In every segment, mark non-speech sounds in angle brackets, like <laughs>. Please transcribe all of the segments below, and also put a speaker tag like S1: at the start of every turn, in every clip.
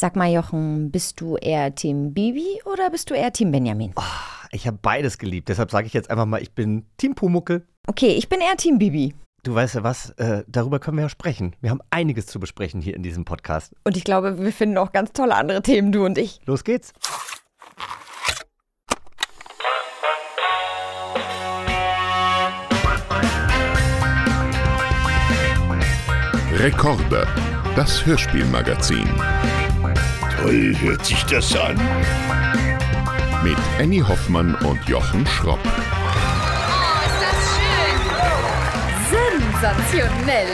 S1: Sag mal, Jochen, bist du eher Team Bibi oder bist du eher Team Benjamin?
S2: Oh, ich habe beides geliebt. Deshalb sage ich jetzt einfach mal, ich bin Team Pumuckel.
S1: Okay, ich bin eher Team Bibi.
S2: Du weißt ja was, äh, darüber können wir ja sprechen. Wir haben einiges zu besprechen hier in diesem Podcast.
S1: Und ich glaube, wir finden auch ganz tolle andere Themen, du und ich.
S2: Los geht's.
S3: Rekorde, das Hörspielmagazin.
S4: Toll hört sich das an.
S3: Mit Annie Hoffmann und Jochen Schropp.
S5: Oh, ist das schön! Sensationell!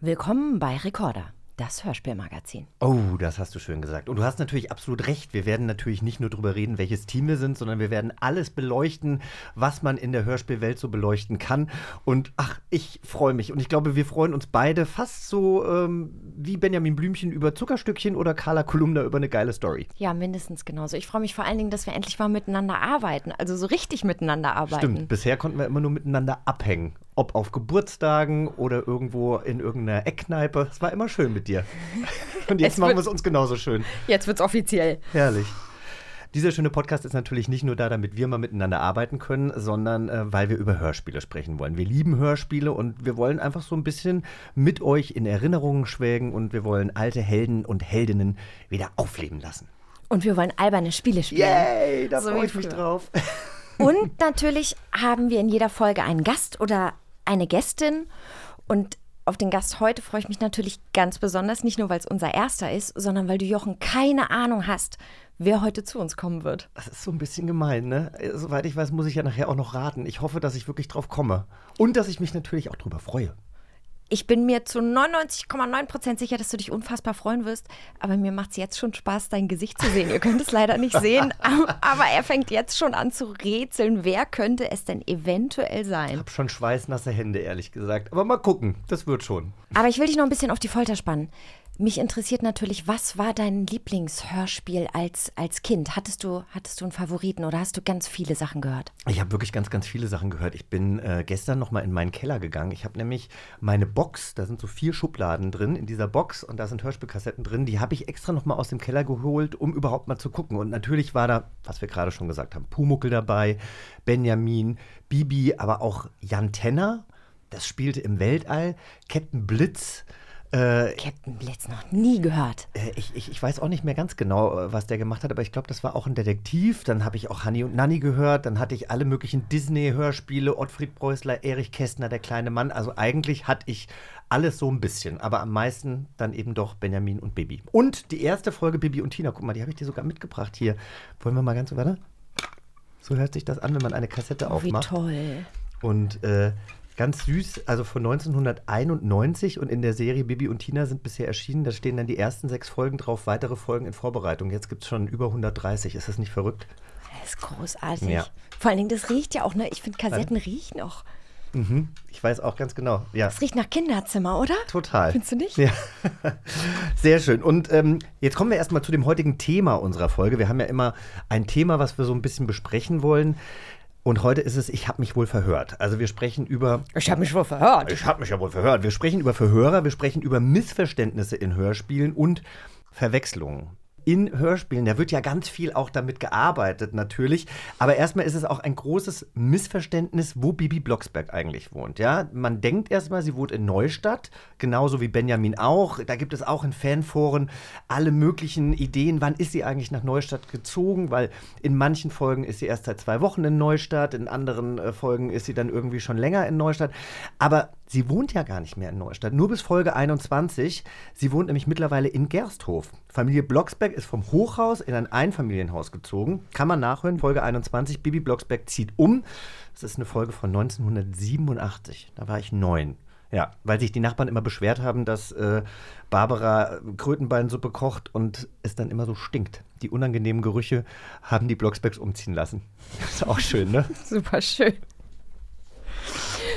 S1: Willkommen bei Rekorder, das Hörspielmagazin.
S2: Oh, das hast du schön gesagt. Und du hast natürlich absolut recht. Wir werden natürlich nicht nur darüber reden, welches Team wir sind, sondern wir werden alles beleuchten, was man in der Hörspielwelt so beleuchten kann. Und ach, ich freue mich. Und ich glaube, wir freuen uns beide fast so ähm, wie Benjamin Blümchen über Zuckerstückchen oder Carla Kolumna über eine geile Story.
S1: Ja, mindestens genauso. Ich freue mich vor allen Dingen, dass wir endlich mal miteinander arbeiten, also so richtig miteinander arbeiten.
S2: Stimmt, bisher konnten wir immer nur miteinander abhängen. Ob auf Geburtstagen oder irgendwo in irgendeiner Eckkneipe. Es war immer schön mit dir. <laughs> Und jetzt
S1: Es
S2: machen
S1: wird-
S2: wir es uns genauso schön.
S1: Jetzt wird's offiziell.
S2: Herrlich. Dieser schöne Podcast ist natürlich nicht nur da, damit wir mal miteinander arbeiten können, sondern äh, weil wir über Hörspiele sprechen wollen. Wir lieben Hörspiele und wir wollen einfach so ein bisschen mit euch in Erinnerungen schwelgen und wir wollen alte Helden und Heldinnen wieder aufleben lassen.
S1: Und wir wollen alberne Spiele spielen.
S2: Yay, da
S1: So
S2: freue ich mich drauf.
S1: Und natürlich haben wir in jeder Folge einen Gast oder eine Gästin. Und auf den Gast heute freue ich mich natürlich ganz besonders, nicht nur weil es unser erster ist, sondern weil du, Jochen, keine Ahnung hast, wer heute zu uns kommen wird.
S2: Das ist so ein bisschen gemein, ne? Äh, Soweit ich weiß, muss ich ja nachher auch noch raten. Ich hoffe, dass ich wirklich drauf komme. Und dass ich mich natürlich auch drüber freue.
S1: Ich bin mir zu 99,9 Prozent sicher, dass du dich unfassbar freuen wirst. Aber mir macht es jetzt schon Spaß, dein Gesicht zu sehen. Ihr könnt es leider nicht sehen, <laughs> aber er fängt jetzt schon an zu rätseln. Wer könnte es denn eventuell sein?
S2: Hab schon schweißnasse Hände, ehrlich gesagt. Aber mal gucken, das wird schon.
S1: Aber ich will dich noch ein bisschen auf die Folter spannen. Mich interessiert natürlich, was war dein Lieblingshörspiel als, als Kind? Hattest du, hattest du einen Favoriten oder hast du ganz viele Sachen gehört?
S2: Ich habe wirklich ganz, ganz viele Sachen gehört. Ich bin äh, gestern noch mal in meinen Keller gegangen. Ich habe nämlich meine Box, da sind so vier Schubladen drin in dieser Box und da sind Hörspielkassetten drin. Die habe ich extra noch mal aus dem Keller geholt, um überhaupt mal zu gucken. Und natürlich war da, was wir gerade schon gesagt haben, Pumuckel dabei, Benjamin, Bibi, aber auch Jan Tenner. Das spielte im Weltall. Captain Blitz. Äh,
S1: Captain Blitz noch nie gehört.
S2: äh, Ich, ich, ich weiß auch nicht mehr ganz genau, äh, was der gemacht hat, aber ich glaube, das war auch ein Detektiv. Dann habe ich auch Hanni und Nanni gehört. Dann hatte ich alle möglichen Disney-Hörspiele, Ottfried Preußler, Erich Kästner, der kleine Mann. Also eigentlich hatte ich alles so ein bisschen, aber am meisten dann eben doch Benjamin und Bibi. Und die erste Folge Bibi und Tina, guck mal, die habe ich dir sogar mitgebracht hier. Wollen wir mal ganz, warte. So hört sich das an, wenn man eine Kassette
S1: Oh, wie
S2: aufmacht.
S1: toll.
S2: Und äh, ganz süß, also von 1991 und in der Serie Bibi und Tina sind bisher erschienen. Da stehen dann die ersten sechs Folgen drauf, weitere Folgen in Vorbereitung. Jetzt gibt es schon über 130. Ist das nicht verrückt?
S1: Das ist großartig.
S2: Ja.
S1: Vor allen Dingen, das riecht ja auch, ne? Ich finde, Kassetten riechen auch.
S2: Ich weiß auch ganz genau. Ja,
S1: Das riecht nach Kinderzimmer, oder?
S2: total.
S1: Findest du nicht?
S2: Ja. <laughs> Sehr schön. Und ähm, jetzt kommen wir erstmal zu dem heutigen Thema unserer Folge. Wir haben ja immer ein Thema, was wir so ein bisschen besprechen wollen. Und heute ist es, ich habe mich wohl verhört. Also wir sprechen über
S1: Ich habe mich wohl verhört.
S2: Ich habe mich ja wohl verhört. Wir sprechen über Verhörer, wir sprechen über Missverständnisse in Hörspielen und Verwechslungen. In Hörspielen, da wird ja ganz viel auch damit gearbeitet, natürlich. Aber erstmal ist es auch ein großes Missverständnis, wo Bibi Blocksberg eigentlich wohnt. Ja, man denkt erstmal, sie wohnt in Neustadt, genauso wie Benjamin auch. Da gibt es auch in Fanforen alle möglichen Ideen. Wann ist sie eigentlich nach Neustadt gezogen? Weil in manchen Folgen ist sie erst seit zwei Wochen in Neustadt, in anderen äh, Folgen ist sie dann irgendwie schon länger in Neustadt. Aber sie wohnt ja gar nicht mehr in Neustadt, nur bis Folge 21. Sie wohnt nämlich mittlerweile in Gersthof. Familie Blocksberg ist vom Hochhaus in ein Einfamilienhaus gezogen. Kann man nachhören, Folge 21. Bibi Blocksberg zieht um. Das ist eine Folge von 1987. Da war ich neun. Ja, weil sich die Nachbarn immer beschwert haben, dass äh, Barbara Krötenbeinsuppe kocht und es dann immer so stinkt. Die unangenehmen Gerüche haben die Blocksbergs umziehen lassen. <laughs> Ist auch schön, ne? <laughs>
S1: Super schön.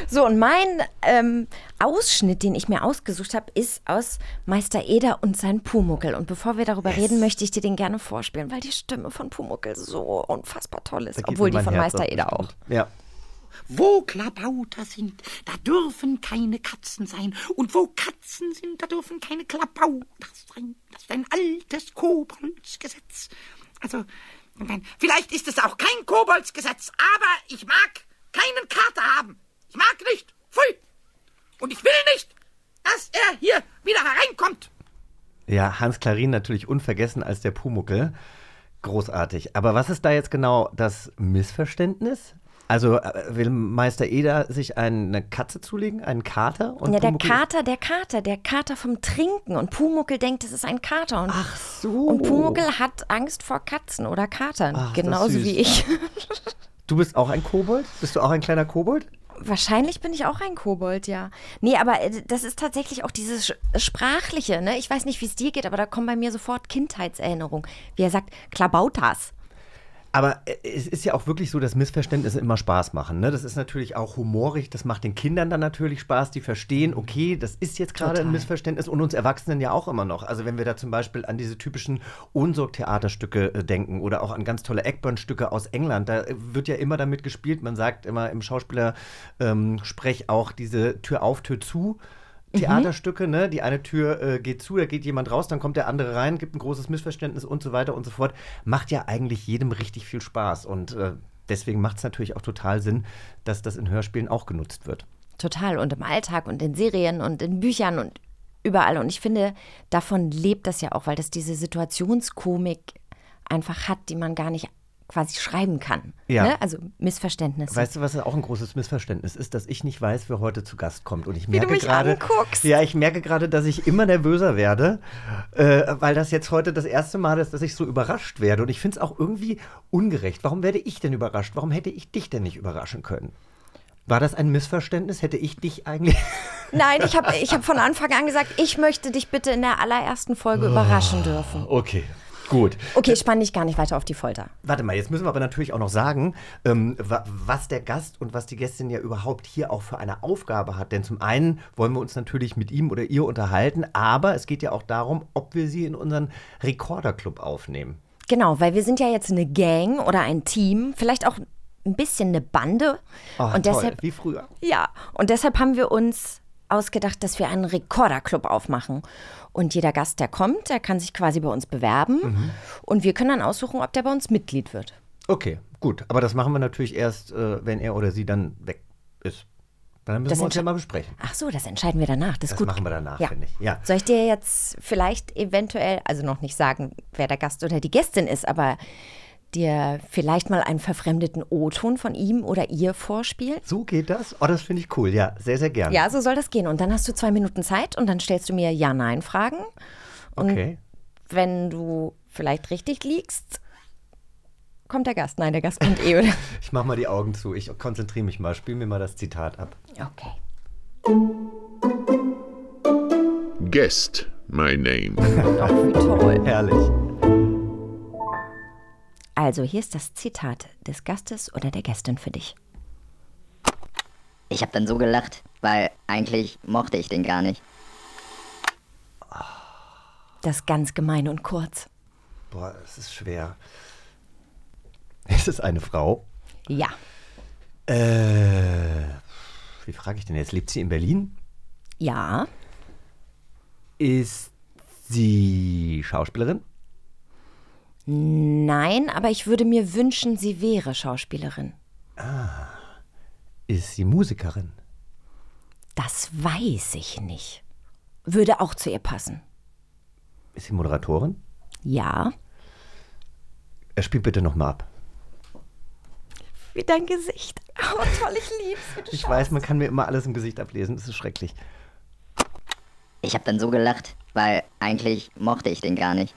S1: So, und mein ähm, Ausschnitt, den ich mir ausgesucht habe, ist aus Meister Eder und sein Pumuckel. Und bevor wir darüber reden, möchte ich dir den gerne vorspielen, weil die Stimme von Pumuckel so unfassbar toll ist. Obwohl die von
S2: Herz
S1: Meister Eder auch.
S2: Ja.
S6: wo Klabauter sind, da dürfen keine Katzen sein. Und wo Katzen sind, da dürfen keine Klabauter sein. Das ist ein altes Koboldsgesetz. Also, vielleicht ist es auch kein Koboldsgesetz, aber ich mag keinen Kater haben. Ich mag nicht. Pfui. Und ich will nicht, dass er hier wieder hereinkommt.
S2: Ja, Hans Klarin natürlich unvergessen als der Pumuckel. Großartig. Aber was ist da jetzt genau das Missverständnis? Also äh, will Meister Eder sich eine Katze zulegen, einen Kater? Und
S1: ja, der
S2: Pumuckl-
S1: Kater, der Kater, der Kater vom Trinken. Und Pumuckel denkt, es ist ein Kater. Und,
S2: Ach so.
S1: und Pumuckel hat Angst vor Katzen oder Katern.
S2: Ach,
S1: genauso wie ich.
S2: Du bist auch ein Kobold? Bist du auch ein kleiner Kobold?
S1: Wahrscheinlich bin ich auch ein Kobold, ja. Nee, aber äh, das ist tatsächlich auch dieses Sprachliche, ne? Ich weiß nicht, wie es dir geht, aber da kommen bei mir sofort Kindheitserinnerungen. Wie er sagt, Klabautas.
S2: Aber äh, es ist ja auch wirklich so, dass Missverständnisse immer Spaß machen. Ne? Das ist natürlich auch humorig, das macht den Kindern dann natürlich Spaß, die verstehen, okay, das ist jetzt gerade ein. Missverständnis und uns Erwachsenen ja auch immer noch. Also wenn wir da zum Beispiel an diese typischen Unsorg-Theaterstücke äh, denken oder auch an ganz tolle Eckburn-Stücke aus England, da äh, wird ja immer damit gespielt, man sagt immer im Schauspieler ähm, auch diese Tür auf, Tür zu. Theaterstücke, ne? Die eine Tür äh, geht zu, da geht jemand raus, dann kommt der andere rein, gibt ein großes Missverständnis und so weiter und so fort. Macht ja eigentlich jedem richtig viel Spaß. Und äh, deswegen macht es natürlich auch total Sinn, dass das in Hörspielen auch genutzt wird.
S1: Total. Und im Alltag und in Serien und in Büchern und überall. Und ich finde, davon lebt das ja auch, weil das diese Situationskomik einfach hat, die man gar nicht quasi schreiben kann.
S2: Ja.
S1: Ne? Also Missverständnisse.
S2: Weißt du, was auch ein großes Missverständnis ist, dass ich nicht weiß, wer heute zu Gast kommt. Und ich
S1: du
S2: merke
S1: mich
S2: gerade,
S1: anguckst.
S2: ja, ich merke gerade, dass ich immer nervöser werde, äh, weil das jetzt heute das erste Mal ist, dass ich so überrascht werde. Und ich finde es auch irgendwie ungerecht. Warum werde ich denn überrascht? Warum hätte ich dich denn nicht überraschen können? War das ein Missverständnis? Hätte ich dich eigentlich. <laughs>
S1: Nein, ich habe ich hab von Anfang an gesagt, ich möchte dich bitte in der allerersten Folge überraschen dürfen.
S2: Okay, gut.
S1: Okay, spann dich gar nicht weiter auf die Folter.
S2: Warte mal, jetzt müssen wir aber natürlich auch noch sagen, ähm, wa was der Gast und was die Gästin ja überhaupt hier auch für eine Aufgabe hat. Denn zum einen wollen wir uns natürlich mit ihm oder ihr unterhalten, aber es geht ja auch darum, ob wir sie in unseren Rekorderclub aufnehmen.
S1: Genau, weil wir sind ja jetzt eine Gang oder ein Team, vielleicht auch ein bisschen eine Bande.
S2: Oh,
S1: und
S2: toll,
S1: deshalb,
S2: wie früher.
S1: ja, und deshalb haben wir uns ausgedacht, dass wir einen Rekorderclub aufmachen. Und jeder Gast, der kommt, der kann sich quasi bei uns bewerben.
S2: Mhm.
S1: Und wir können dann aussuchen, ob der bei uns Mitglied wird.
S2: Okay, gut. Aber das machen wir natürlich erst, äh, wenn er oder sie dann weg ist. Dann müssen
S1: Das
S2: wir uns ja mal besprechen.
S1: Ach so, das entscheiden wir danach. Das
S2: Das machen wir danach,
S1: ja.
S2: finde ich. Ja.
S1: Soll ich dir jetzt vielleicht eventuell, also noch nicht sagen, wer der Gast oder die Gästin ist, aber dir vielleicht mal einen verfremdeten O-Ton von ihm oder ihr vorspielen?
S2: So geht das? Oh, das finde ich cool. Ja, sehr, sehr gerne.
S1: Ja, so soll das gehen. Und dann hast du zwei Minuten Zeit und dann stellst du mir Ja-Nein-Fragen. Und
S2: Okay.
S1: wenn du vielleicht richtig liegst, kommt der Gast. Nein, der Gast kommt eh, oder? <laughs>
S2: Ich mache mal die Augen zu. Ich konzentriere mich mal. Spiel mir mal das Zitat ab.
S1: Okay.
S3: Guest my name.
S1: Ach, wie toll.
S2: Herrlich.
S1: Also, hier ist das Zitat des Gastes oder der Gästin für dich.
S7: Ich habe dann so gelacht, weil eigentlich mochte ich den gar nicht.
S1: Das ist ganz gemein und kurz.
S2: Boah, es ist schwer. Ist es eine Frau?
S1: Ja.
S2: Äh, wie frage ich denn jetzt? Lebt sie in Berlin?
S1: Ja.
S2: Ist sie Schauspielerin?
S1: Nein, aber ich würde mir wünschen, sie wäre Schauspielerin.
S2: Ist sie Musikerin?
S1: Das weiß ich nicht. Würde auch zu ihr passen.
S2: Ist sie Moderatorin?
S1: Ja.
S2: Er spielt bitte nochmal ab.
S1: Wie dein Gesicht. Oh, toll, ich lieb's.
S2: Ich
S1: schaust.
S2: weiß, man kann mir immer alles im Gesicht ablesen. Das ist schrecklich.
S7: Ich habe dann so gelacht, weil eigentlich mochte ich den gar nicht.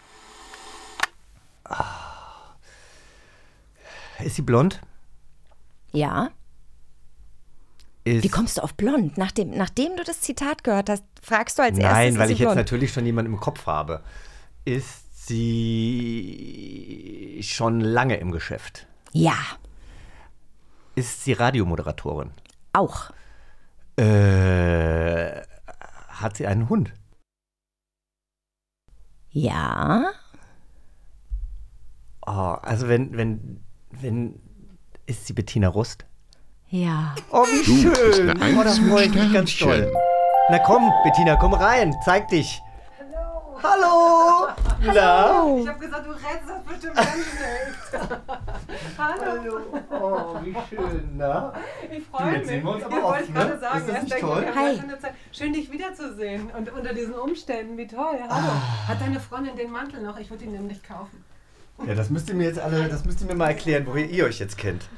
S2: Ist sie blond?
S1: Ja.
S2: Ist
S1: Wie kommst du auf blond? Nachdem, nachdem du das Zitat gehört hast, fragst du als erstes.
S2: Nein, weil ich
S1: sie
S2: jetzt
S1: blond?
S2: natürlich schon jemanden im Kopf habe. Ist sie schon lange im Geschäft?
S1: Ja,
S2: Ist sie Radiomoderatorin?
S1: auch.
S2: Äh, hat sie einen Hund?
S1: Ja.
S2: Oh, also wenn, wenn, wenn, ist sie Bettina Rust?
S1: Ja.
S2: Oh, wie
S3: Du bist
S2: schön.
S3: eine
S2: Oh, da
S3: Eins mit
S2: freue ich mich ganz doll. Na komm, Bettina, komm rein. Zeig dich. Hallo. Hallo. Na?
S8: Ich habe gesagt, du rätst das bestimmt ganz schnell. <laughs> Hallo.
S2: Oh, wie schön, na?
S8: Ich freue
S2: jetzt
S8: mich.
S2: sehen wir uns aber
S8: ich
S2: oft,
S8: wollte
S2: ne?
S8: gerade sagen,
S2: Ist das nicht toll?
S1: Hi.
S8: Schön, dich wiederzusehen. Und unter diesen Umständen, wie toll. Hallo.
S2: Ah.
S8: Hat deine Freundin den Mantel noch? Ich würde ihn nämlich kaufen.
S2: Ja, das müsst ihr mir jetzt alle, das müsst ihr mir mal erklären, woher ihr euch jetzt kennt.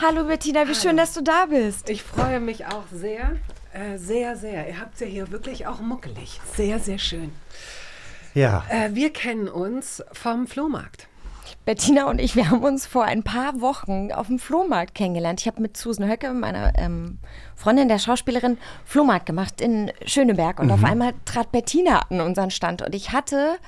S1: Hallo Bettina, wie schön, dass du da bist.
S8: Ich freue mich auch sehr, äh, sehr, sehr. Ihr habt es ja hier wirklich auch muckelig. Sehr, sehr schön.
S2: Ja.
S8: Äh, wir kennen uns vom Flohmarkt.
S1: Bettina und ich, wir haben uns vor ein paar Wochen auf dem Flohmarkt kennengelernt. Ich habe mit Susan Höcke, meiner ähm, Freundin, der Schauspielerin, Flohmarkt gemacht in Schöneberg. Und auf einmal trat Bettina an unseren Stand. Und ich hatte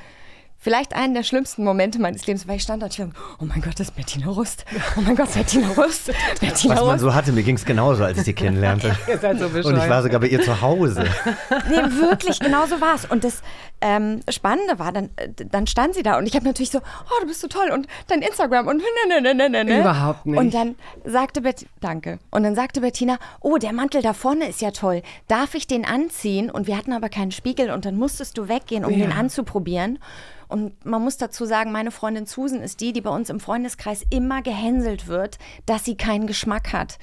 S1: vielleicht einen der schlimmsten Momente meines Lebens, weil ich stand da und ich war, oh mein Gott, das ist Bettina Rust. Oh mein Gott, Bettina Rust. <laughs> Bettina
S2: Was man
S1: Rust.
S2: so hatte, mir ging es genauso, als ich sie kennenlernte. <laughs>
S8: Ihr seid so
S2: Und ich war sogar bei ihr zu Hause.
S1: Nee, wirklich, genau so war es. Und das ähm, Spannende war, dann, äh, dann stand sie da und ich habe natürlich so, oh, du bist so toll und dein Instagram und ne, ne, ne, ne, ne.
S8: Überhaupt nicht.
S1: Und dann sagte Bettina, danke. Und dann sagte Bettina, oh, der Mantel da vorne ist ja toll. Darf ich den anziehen? Und wir hatten aber keinen Spiegel und dann musstest du weggehen, um
S8: Ja.
S1: den anzuprobieren. Und man muss dazu sagen, meine Freundin Susan ist die, die bei uns im Freundeskreis immer gehänselt wird, dass sie keinen Geschmack hat.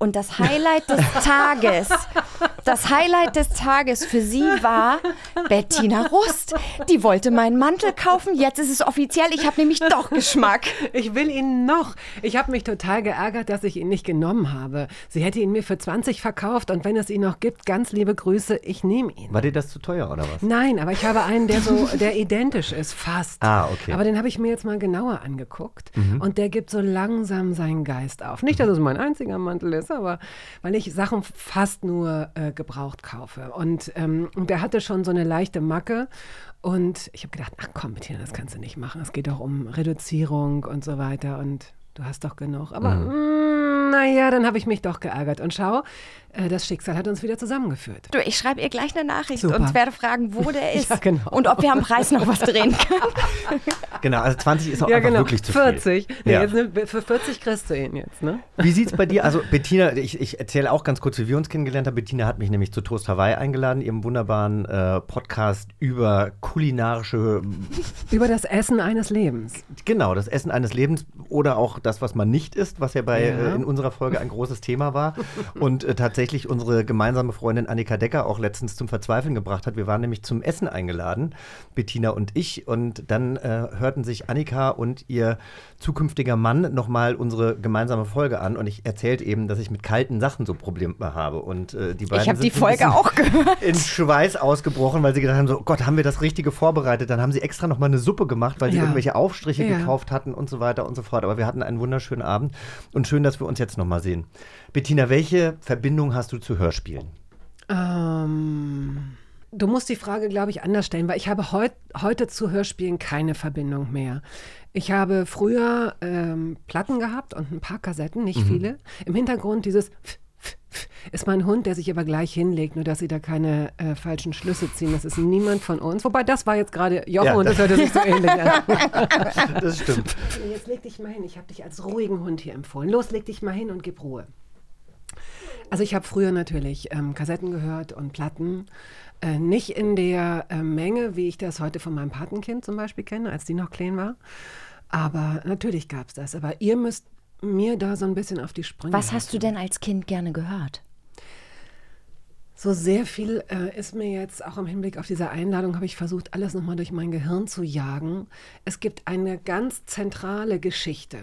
S1: Und das Highlight des Tages, das Highlight des Tages für sie war Bettina Rust. Die wollte meinen Mantel kaufen. Jetzt ist es offiziell. Ich habe nämlich doch Geschmack.
S8: Ich will ihn noch. Ich habe mich total geärgert, dass ich ihn nicht genommen habe. Sie hätte ihn mir für 20 verkauft und wenn es ihn noch gibt, ganz liebe Grüße, ich nehme ihn.
S2: War dir das zu teuer oder was?
S8: Nein, aber ich habe einen, der so, der identisch ist, fast.
S2: Ah, okay.
S8: Aber den habe ich mir jetzt mal genauer angeguckt und der gibt so langsam seinen Geist auf. Nicht, dass es mein einziger Mantel ist, aber weil ich Sachen fast nur äh, gebraucht kaufe. Und, ähm, und der hatte schon so eine leichte Macke. Und ich habe gedacht, ach komm, Bettina, das kannst du nicht machen. Es geht doch um Reduzierung und so weiter. Und du hast doch genug. Aber mm, naja, dann habe ich mich doch geärgert. Und schau, das Schicksal hat uns wieder zusammengeführt.
S1: Du, ich schreibe ihr gleich eine Nachricht
S8: Super.
S1: und werde fragen, wo der <laughs> ist
S8: Ja, genau.
S1: und ob wir am Preis noch was drehen können. <laughs>
S2: Genau, also 20 ist auch
S8: Ja,
S2: einfach
S8: genau.
S2: wirklich zu
S8: 40.
S2: viel.
S8: Nee,
S2: Ja.
S8: jetzt, ne, für 40 kriegst du ihn jetzt, ne?
S2: Wie sieht's bei dir? Also <laughs> Bettina, ich, ich erzähle auch ganz kurz, wie wir uns kennengelernt haben. Bettina hat mich nämlich zu Toast Hawaii eingeladen, ihrem wunderbaren äh, Podcast über kulinarische,
S8: Über das Essen eines Lebens.
S2: genau, das Essen eines Lebens oder auch das, was man nicht isst, was ja bei
S8: Ja.
S2: Äh, in unserer Folge ein großes Thema war und äh, tatsächlich unsere gemeinsame Freundin Annika Decker auch letztens zum Verzweifeln gebracht hat. Wir waren nämlich zum Essen eingeladen, Bettina und ich, und dann äh, hörten sich Annika und ihr zukünftiger Mann nochmal unsere gemeinsame Folge an und ich erzählte eben, dass ich mit kalten Sachen so Probleme habe und äh, die beiden
S1: Ich habe die Folge auch gehört.
S2: in Schweiß ausgebrochen, weil sie gedacht haben, so oh Gott, haben wir das Richtige vorbereitet? Dann haben sie extra nochmal eine Suppe gemacht, weil sie
S8: Ja.
S2: irgendwelche Aufstriche
S8: Ja.
S2: gekauft hatten und so weiter und so fort. Aber wir hatten einen wunderschönen Abend und schön, dass wir uns jetzt nochmal sehen. Bettina, welche Verbindung hast du zu Hörspielen?
S8: Ähm, du musst die Frage, glaube ich, anders stellen, weil ich habe heut, heute zu Hörspielen keine Verbindung mehr. Ich habe früher ähm, Platten gehabt und ein paar Kassetten, nicht viele. Im Hintergrund dieses ist mein Hund, der sich aber gleich hinlegt, nur dass sie da keine äh, falschen Schlüsse ziehen. Das ist niemand von uns. Wobei, das war jetzt gerade Jochen
S2: Ja,
S8: und das hörte sich so ähnlich an. <laughs>
S2: Das stimmt.
S8: Jetzt leg dich mal hin. Ich habe dich als ruhigen Hund hier empfohlen. Los, leg dich mal hin und gib Ruhe. Also ich habe früher natürlich ähm, Kassetten gehört und Platten. Äh, nicht in der äh, Menge, wie ich das heute von meinem Patenkind zum Beispiel kenne, als die noch klein war. Aber natürlich gab es das. Aber ihr müsst mir da so ein bisschen auf die Sprünge
S1: Was hast du denn als Kind gerne gehört?
S8: So sehr viel äh, ist mir jetzt auch im Hinblick auf diese Einladung, habe ich versucht, alles nochmal durch mein Gehirn zu jagen. Es gibt eine ganz zentrale Geschichte.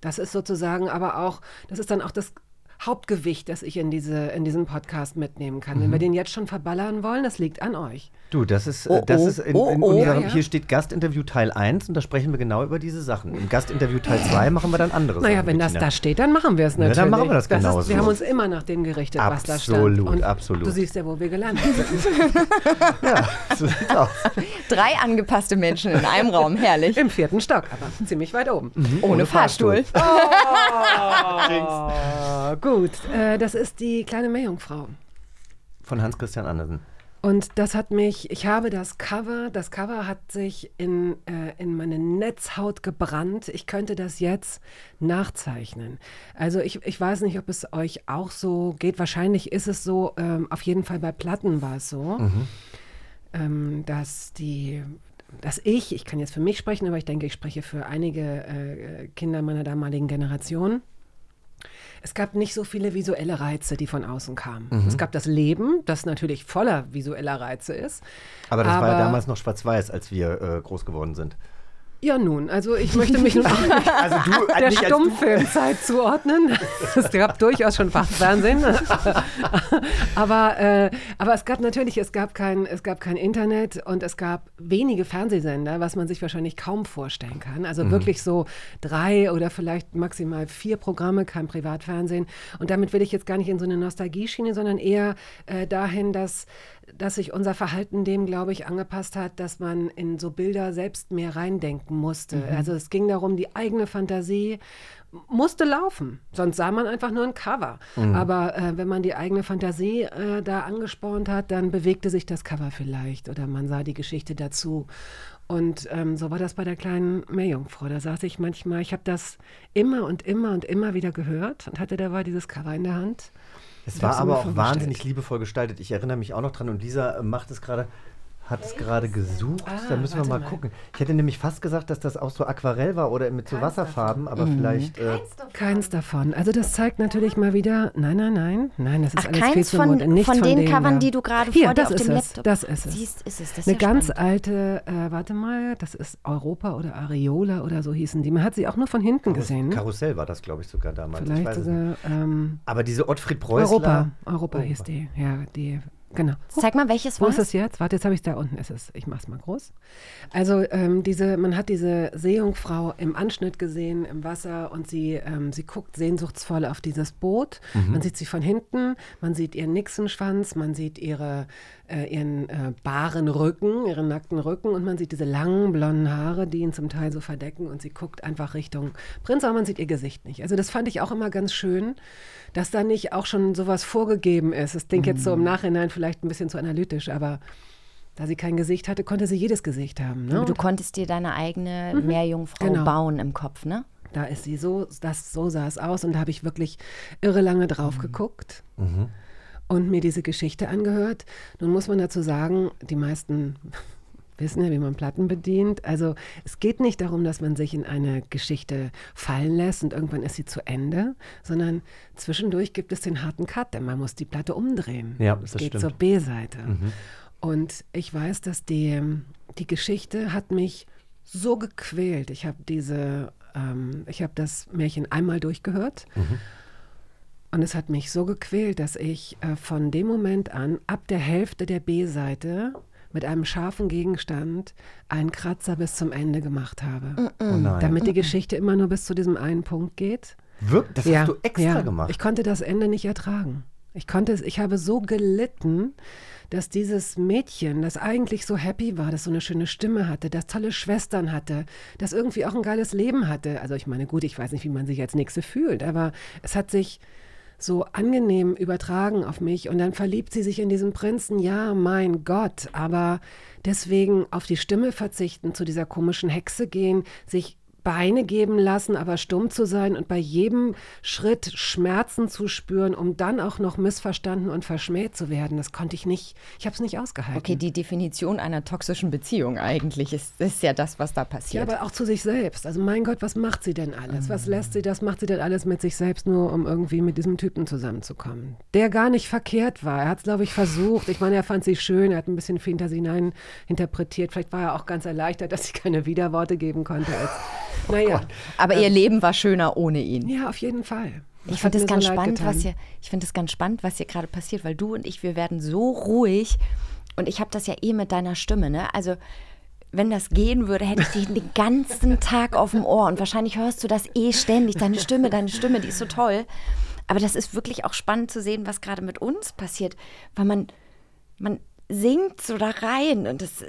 S8: Das ist sozusagen aber auch, das ist dann auch das Hauptgewicht, das ich in, diese, in diesen Podcast mitnehmen kann. Wenn wir den jetzt schon verballern wollen, das liegt an euch.
S2: Du, das ist,
S1: Oh,
S2: äh, das
S1: oh,
S2: ist in,
S1: oh,
S2: in
S1: oh.
S2: unserem,
S8: Ja, ja.
S2: hier steht Gastinterview Teil 1 und da sprechen wir genau über diese Sachen. Im Gastinterview Teil 2 machen wir dann andere
S8: Naja,
S2: Sachen.
S8: wenn das da steht, dann machen wir es
S2: Ja,
S8: natürlich.
S2: dann machen wir das
S8: Ist,
S2: genauso.
S8: wir haben uns immer nach dem gerichtet, was da stand.
S2: Absolut, absolut.
S8: Du siehst ja, wo wir gelandet <laughs> sind.
S2: So sieht's aus.
S1: Drei angepasste Menschen in einem Raum, herrlich.
S8: Im vierten Stock, aber ziemlich weit oben.
S1: Ohne, Fahrstuhl.
S8: Ah, gut, äh, das ist die kleine Meerjungfrau.
S2: Von Hans-Christian Andersen.
S8: Und das hat mich, ich habe das Cover, das Cover hat sich in, äh, in meine Netzhaut gebrannt. Ich könnte das jetzt nachzeichnen. Also ich, ich weiß nicht, ob es euch auch so geht. Wahrscheinlich ist es so, ähm, auf jeden Fall bei Platten war es so, ähm, dass die dass ich, ich kann jetzt für mich sprechen, aber ich denke, ich spreche für einige äh, Kinder meiner damaligen Generation. Es gab nicht so viele visuelle Reize, die von außen kamen. Es gab das Leben, das natürlich voller visueller Reize ist.
S2: Aber das war ja
S8: Aber-
S2: damals noch schwarz-weiß, als wir äh, groß geworden sind.
S8: Ja, nun, also ich möchte mich nun <laughs> auch nicht
S2: Also du,
S8: der
S2: nicht als du.
S8: Stummfilmzeit zuordnen. Es gab durchaus schon Fachfernsehen. aber, äh, aber es gab natürlich, es gab, kein, es gab kein Internet und es gab wenige Fernsehsender, was man sich wahrscheinlich kaum vorstellen kann. Also wirklich so drei oder vielleicht maximal vier Programme, kein Privatfernsehen. Und damit will ich jetzt gar nicht in so eine Nostalgie-Schiene, sondern eher äh, dahin, dass, dass sich unser Verhalten dem, glaube ich, angepasst hat, dass man in so Bilder selbst mehr reindenken musste. Also es ging darum, die eigene Fantasie musste laufen, sonst sah man einfach nur ein Cover. Aber äh, wenn man die eigene Fantasie äh, da angespornt hat, dann bewegte sich das Cover vielleicht oder man sah die Geschichte dazu. Und ähm, so war das bei der kleinen Meerjungfrau. Da saß ich manchmal, ich habe das immer und immer und immer wieder gehört und hatte dabei dieses Cover in der Hand.
S2: Es war aber auch wahnsinnig liebevoll gestaltet. Ich erinnere mich auch noch dran und Lisa äh, macht es gerade, hat es gerade gesucht.
S8: Ah,
S2: da müssen wir mal,
S8: mal.
S2: gucken. Ich hätte nämlich fast gesagt, dass das auch so Aquarell war oder mit so Wasserfarben, aber
S8: Mhm.
S2: vielleicht. Äh,
S8: Keins davon. Also das zeigt natürlich mal wieder, nein, nein, nein, nein, das ist
S1: Ach,
S8: alles viel
S1: keins
S8: zu
S1: von,
S8: nichts
S1: von den
S8: denen
S1: Covern,
S8: da.
S1: die du gerade vor dir
S8: das
S1: auf
S8: ist
S1: dem
S8: es,
S1: Laptop
S8: das ist es.
S1: siehst, ist es. Das ist
S8: Eine
S1: ja
S8: ganz
S1: spannend.
S8: alte, äh, warte mal, das ist Europa oder Areola oder so hießen die. Man hat sie auch nur von hinten gesehen.
S2: Karussell war das, glaube ich, sogar damals. ich
S8: Vielleicht sogar ähm,
S2: Aber diese Ottfried Preußler.
S8: Europa. Europa hieß die. Ja, die, genau.
S1: Zeig mal, welches
S8: Wo
S1: war
S8: ist es jetzt? Warte, jetzt habe ich es da unten. Ist es. Ich mache es mal groß. Also ähm, diese, man hat diese Seejungfrau im Anschnitt gesehen im Wasser und sie, ähm, sie guckt sehnsuchtsvoll auf dieses Boot. Man sieht sie von hinten, man sieht ihren Nixenschwanz, man sieht ihre, äh, ihren äh, baren Rücken, ihren nackten Rücken und man sieht diese langen blonden Haare, die ihn zum Teil so verdecken und sie guckt einfach Richtung Prinz, aber man sieht ihr Gesicht nicht. Also das fand ich auch immer ganz schön, dass da nicht auch schon sowas vorgegeben ist. Das klingt jetzt so im Nachhinein vielleicht ein bisschen zu analytisch, aber da sie kein Gesicht hatte, konnte sie jedes Gesicht haben. Ne?
S1: Aber du konntest dir deine eigene Meerjungfrau
S8: Genau.
S1: bauen im Kopf, ne?
S8: da ist sie so, das, so sah es aus und da habe ich wirklich irre lange drauf geguckt und mir diese Geschichte angehört. Nun muss man dazu sagen, die meisten wissen ja, wie man Platten bedient. Also es geht nicht darum, dass man sich in eine Geschichte fallen lässt und irgendwann ist sie zu Ende, sondern zwischendurch gibt es den harten Cut, denn man muss die Platte umdrehen.
S2: Ja,
S8: es
S2: das
S8: geht
S2: stimmt.
S8: zur B-Seite. Und ich weiß, dass die, die Geschichte hat mich so gequält. Ich habe diese, ähm, ich habe das Märchen einmal durchgehört. Und es hat mich so gequält, dass ich äh, von dem Moment an, ab der Hälfte der B-Seite, mit einem scharfen Gegenstand einen Kratzer bis zum Ende gemacht habe.
S2: Oh nein.
S8: Damit die Geschichte immer nur bis zu diesem einen Punkt geht.
S2: Wirk, das hast du extra
S8: ja.
S2: gemacht.
S8: Ich konnte das Ende nicht ertragen. Ich konnte es, ich habe so gelitten, dass dieses Mädchen, das eigentlich so happy war, das so eine schöne Stimme hatte, das tolle Schwestern hatte, das irgendwie auch ein geiles Leben hatte. Also ich meine, gut, ich weiß nicht, wie man sich als Nächste fühlt, aber es hat sich so angenehm übertragen auf mich und dann verliebt sie sich in diesen Prinzen. Ja, mein Gott, aber deswegen auf die Stimme verzichten, zu dieser komischen Hexe gehen, sich Beine geben lassen, aber stumm zu sein und bei jedem Schritt Schmerzen zu spüren, um dann auch noch missverstanden und verschmäht zu werden. Das konnte ich nicht. Ich habe es nicht ausgehalten.
S1: Okay, die Definition einer toxischen Beziehung eigentlich ist, ist ja das, was da
S8: Ja,
S1: passiert.
S8: aber auch zu sich selbst. Also mein Gott, was macht sie denn alles? Was lässt sie, das macht sie denn alles mit sich selbst, nur um irgendwie mit diesem Typen zusammenzukommen? Der gar nicht verkehrt war. Er hat es, glaube ich, versucht. Ich meine, er fand sie schön, er hat ein bisschen Fantasie hinein interpretiert. Vielleicht war er auch ganz erleichtert, dass sie keine Widerworte geben konnte. Als, naja,
S1: aber ihr Leben war schöner ohne ihn.
S8: ja, auf jeden Fall. Das
S1: Ich finde es
S8: so
S1: ganz
S8: leid
S1: spannend, was hier, ich finde es ganz spannend, was hier gerade passiert, weil du und ich, wir werden so ruhig und ich habe das ja eh mit deiner Stimme, ne? Also wenn das gehen würde, hätte ich dich den <laughs> ganzen Tag auf dem Ohr und wahrscheinlich hörst du das eh ständig, deine Stimme, deine Stimme, die ist so toll. Aber das ist wirklich auch spannend zu sehen, was gerade mit uns passiert, weil man, man singt so da rein und das,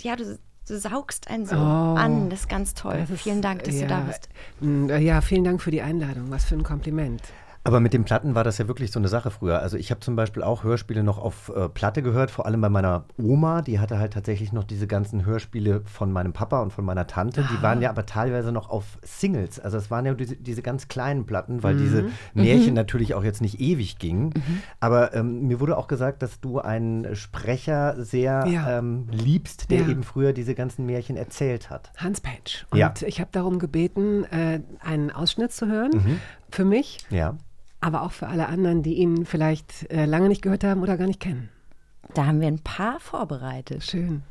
S1: ja, du, du saugst einen so
S8: Oh.
S1: an, das ist ganz toll.
S8: Ist-
S1: Vielen Dank, dass
S8: ja,
S1: du da bist.
S8: mm, Ja, vielen Dank für die Einladung. Was für ein Kompliment.
S2: Aber mit den Platten war das ja wirklich so eine Sache früher. Also ich habe zum Beispiel auch Hörspiele noch auf äh, Platte gehört, vor allem bei meiner Oma. Die hatte halt tatsächlich noch diese ganzen Hörspiele von meinem Papa und von meiner Tante. Die waren ja aber teilweise noch auf Singles. Also es waren ja diese, diese ganz kleinen Platten, weil diese Märchen natürlich auch jetzt nicht ewig gingen. Aber ähm, mir wurde auch gesagt, dass du einen Sprecher sehr
S8: Ja.
S2: ähm, liebst, der
S8: Ja.
S2: eben früher diese ganzen Märchen erzählt hat.
S8: Hans Page. Und
S2: Ja.
S8: ich habe darum gebeten, äh, einen Ausschnitt zu hören.
S2: Mhm.
S8: Für mich,
S2: Ja.
S8: Aber auch für alle anderen, die ihn vielleicht äh, lange nicht gehört haben oder gar nicht kennen.
S1: Da haben wir ein paar vorbereitet.
S8: Schön.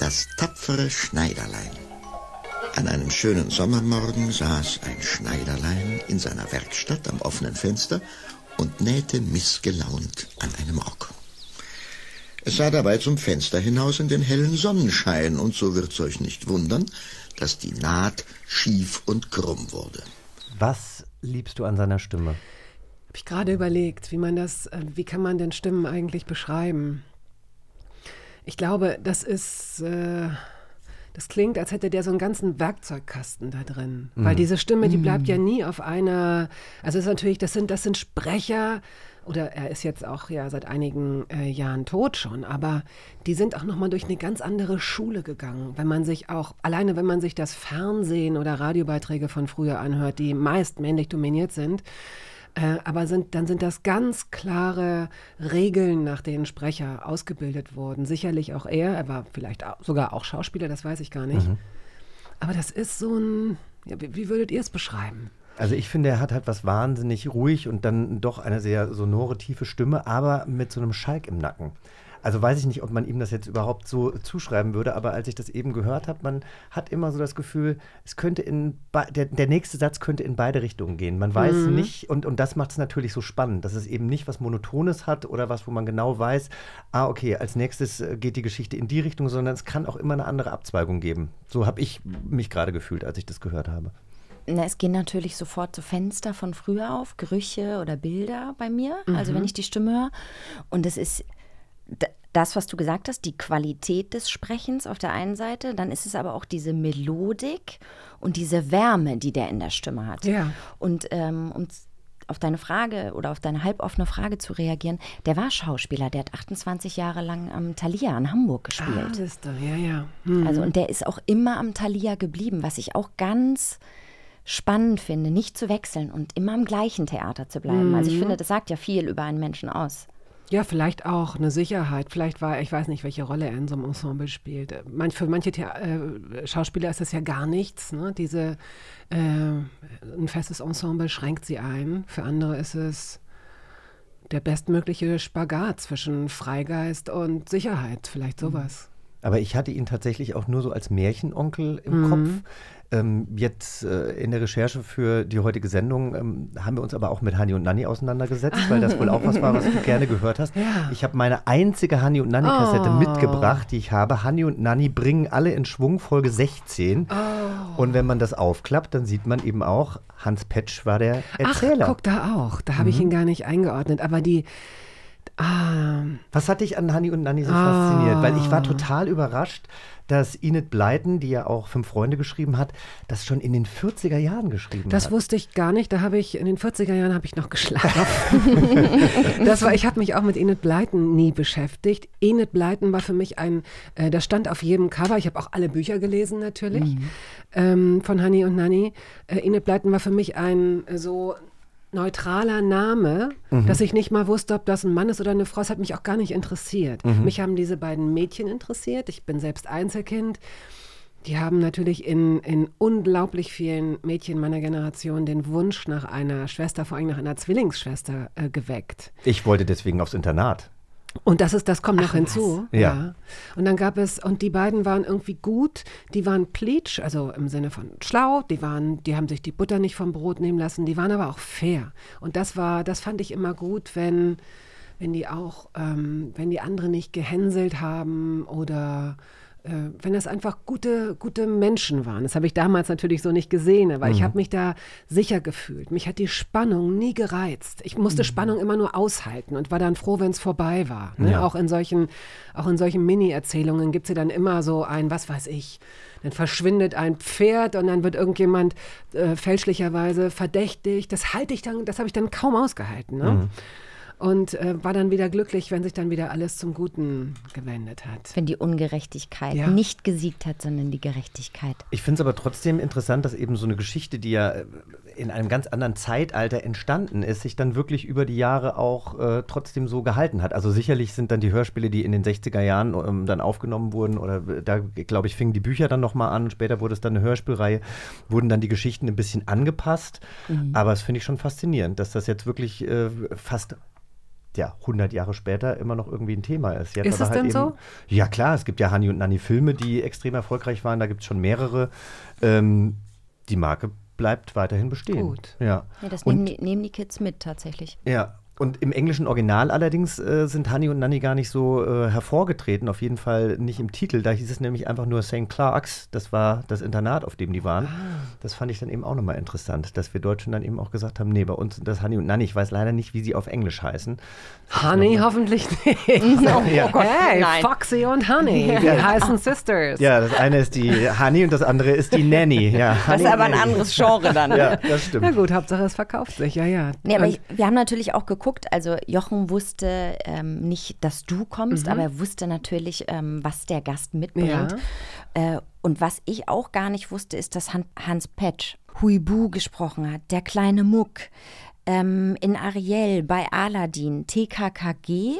S4: Das tapfere Schneiderlein. An einem schönen Sommermorgen saß ein Schneiderlein in seiner Werkstatt am offenen Fenster und nähte missgelaunt an einem Rock. Es sah dabei zum Fenster hinaus in den hellen Sonnenschein, und so wird's euch nicht wundern, dass die Naht schief und krumm wurde.
S2: Was liebst du an seiner Stimme?
S8: Habe ich gerade überlegt, wie man das, äh, wie kann man denn Stimmen eigentlich beschreiben? Ich glaube, das ist, äh, das klingt, als hätte der so einen ganzen Werkzeugkasten da drin. Weil diese Stimme, die bleibt ja nie auf einer, also es ist natürlich, das sind, das sind Sprecher, oder er ist jetzt auch ja seit einigen äh, Jahren tot schon, aber die sind auch nochmal durch eine ganz andere Schule gegangen. Wenn man sich auch, alleine wenn man sich das Fernsehen oder Radiobeiträge von früher anhört, die meist männlich dominiert sind, äh, aber sind, dann sind das ganz klare Regeln, nach denen Sprecher ausgebildet wurden. Sicherlich auch er, er war vielleicht auch, sogar auch Schauspieler, das weiß ich gar nicht. Aber das ist so ein, ja, wie, wie würdet ihr es beschreiben?
S2: Also ich finde, er hat halt was wahnsinnig ruhig und dann doch eine sehr sonore, tiefe Stimme, aber mit so einem Schalk im Nacken. Also weiß ich nicht, ob man ihm das jetzt überhaupt so zuschreiben würde, aber als ich das eben gehört habe, man hat immer so das Gefühl, es könnte in der, der nächste Satz könnte in beide Richtungen gehen. Man weiß nicht, und, und das macht es natürlich so spannend, dass es eben nicht was Monotones hat oder was, wo man genau weiß, ah, okay, als nächstes äh, geht die Geschichte in die Richtung, sondern es kann auch immer eine andere Abzweigung geben. So habe ich mich gerade gefühlt, als ich das gehört habe.
S1: Na, es gehen natürlich sofort so Fenster von früher auf, Gerüche oder Bilder bei mir, also wenn ich die Stimme höre. Und es ist das, was du gesagt hast, die Qualität des Sprechens auf der einen Seite, dann ist es aber auch diese Melodik und diese Wärme, die der in der Stimme hat.
S8: Ja.
S1: Und ähm, um auf deine Frage oder auf deine halboffene Frage zu reagieren, der war Schauspieler, der hat 28 Jahre lang am Thalia in Hamburg gespielt.
S8: Ah, siehst du, ja, ja. Hm.
S1: Also und der ist auch immer am Thalia geblieben, was ich auch ganz spannend finde, nicht zu wechseln und immer am gleichen Theater zu bleiben. Also ich finde, das sagt ja viel über einen Menschen aus.
S8: Ja, vielleicht auch eine Sicherheit. Vielleicht war, ich weiß nicht, welche Rolle er in so einem Ensemble spielt. Man, für manche Thea äh, Schauspieler ist das ja gar nichts. Ne? Diese, äh, ein festes Ensemble schränkt sie ein. Für andere ist es der bestmögliche Spagat zwischen Freigeist und Sicherheit. Vielleicht sowas.
S2: Aber ich hatte ihn tatsächlich auch nur so als Märchenonkel im
S8: Mhm.
S2: Kopf. Ähm, jetzt äh, in der Recherche für die heutige Sendung ähm, haben wir uns aber auch mit Hani und Nanni auseinandergesetzt, weil das wohl auch was war, was du gerne gehört hast. <laughs>
S8: Ja.
S2: Ich habe meine einzige Hani und Nanni-Kassette
S8: Oh.
S2: mitgebracht, die ich habe. Hani und Nanni bringen alle in Schwung, Folge 16.
S8: Oh.
S2: Und wenn man das aufklappt, dann sieht man eben auch, Hans Petsch war der Erzähler.
S8: Ach, guck da auch. Da habe ich ihn gar nicht eingeordnet. Aber die. Ah,
S2: Was hat dich an Hani und Nanni so fasziniert? Weil ich war total überrascht, dass Enid Blyton, die ja auch Fünf Freunde geschrieben hat, das schon in den 40er Jahren geschrieben
S8: Das
S2: hat.
S8: wusste ich gar nicht. Da habe ich in den 40er Jahren habe ich noch geschlafen. <laughs> das war, ich habe mich auch mit Enid Blyton nie beschäftigt. Enid Blyton war für mich ein, äh, das stand auf jedem Cover. Ich habe auch alle Bücher gelesen natürlich ähm, von Honey und Nanny. Äh, Enid Blyton war für mich ein äh, so neutraler Name, dass ich nicht mal wusste, ob das ein Mann ist oder eine Frau. Es hat mich auch gar nicht interessiert. Mich haben diese beiden Mädchen interessiert. Ich bin selbst Einzelkind. Die haben natürlich in, in unglaublich vielen Mädchen meiner Generation den Wunsch nach einer Schwester, vor allem nach einer Zwillingsschwester äh, geweckt.
S2: Ich wollte deswegen aufs Internat.
S8: Und das ist, das kommt noch hinzu.
S2: Ja.
S8: Und dann gab es, und die beiden waren irgendwie gut, die waren pleatsch, also im Sinne von schlau, die waren, die haben sich die Butter nicht vom Brot nehmen lassen, die waren aber auch fair. Und das war, das fand ich immer gut, wenn, wenn die auch, ähm, wenn die andere nicht gehänselt haben oder wenn das einfach gute, gute Menschen waren. Das habe ich damals natürlich so nicht gesehen, aber ich habe mich da sicher gefühlt. Mich hat die Spannung nie gereizt. Ich musste Spannung immer nur aushalten und war dann froh, wenn es vorbei war. Ne?
S2: Ja.
S8: Auch in solchen, auch in solchen Mini-Erzählungen gibt es ja dann immer so ein, was weiß ich, dann verschwindet ein Pferd und dann wird irgendjemand äh, fälschlicherweise verdächtigt. Das halte ich dann, das habe ich dann kaum ausgehalten. Ne? Und äh, war dann wieder glücklich, wenn sich dann wieder alles zum Guten gewendet hat.
S1: Wenn die Ungerechtigkeit
S8: Ja.
S1: nicht gesiegt hat, sondern die Gerechtigkeit.
S2: Ich finde es aber trotzdem interessant, dass eben so eine Geschichte, die ja äh, in einem ganz anderen Zeitalter entstanden ist, sich dann wirklich über die Jahre auch äh, trotzdem so gehalten hat. Also sicherlich sind dann die Hörspiele, die in den 60er Jahren ähm, dann aufgenommen wurden, oder äh, da, glaube ich, fingen die Bücher dann nochmal an, später wurde es dann eine Hörspielreihe, wurden dann die Geschichten ein bisschen angepasst. Aber es finde ich schon faszinierend, dass das jetzt wirklich äh, fast ja, 100 Jahre später immer noch irgendwie ein Thema ist. Jetzt
S8: Ist
S2: aber
S8: es denn so?
S2: Ja, klar, es gibt ja Hani und Nanni Filme, die extrem erfolgreich waren. Da gibt es schon mehrere. Ähm, die Marke bleibt weiterhin bestehen.
S8: Gut.
S2: Ja.
S1: Ja, das
S2: und,
S1: nehmen die, nehmen die Kids mit tatsächlich.
S2: ja. Und im englischen Original allerdings äh, sind Hani und Nanny gar nicht so äh, hervorgetreten, auf jeden Fall nicht im Titel. Da hieß es nämlich einfach nur St. Clark's. Das war das Internat, auf dem die waren.
S8: Ah.
S2: Das fand ich dann eben auch nochmal interessant, dass wir Deutschen dann eben auch gesagt haben, nee, bei uns sind das Hani und Nanny. Ich weiß leider nicht, wie sie auf Englisch heißen.
S8: Honey hoffentlich nicht. <laughs>
S2: Ja.
S8: hey,
S1: nein.
S8: Foxy und Honey, die heißen Sisters.
S2: Ja, das eine ist die Hani und das andere ist die Nanny. Ja,
S1: Das ist aber ein anderes Genre dann.
S2: Ja, das stimmt.
S8: Na gut, Hauptsache es verkauft sich, ja, ja.
S1: Nee, aber ich, wir haben natürlich auch geguckt, also Jochen wusste ähm, nicht, dass du kommst, aber er wusste natürlich, ähm, was der Gast mitbringt. Äh, und was ich auch gar nicht wusste, ist, dass Han Hans Petsch Huibu gesprochen hat, der kleine Muck, ähm, in Ariel, bei Aladdin, TKKG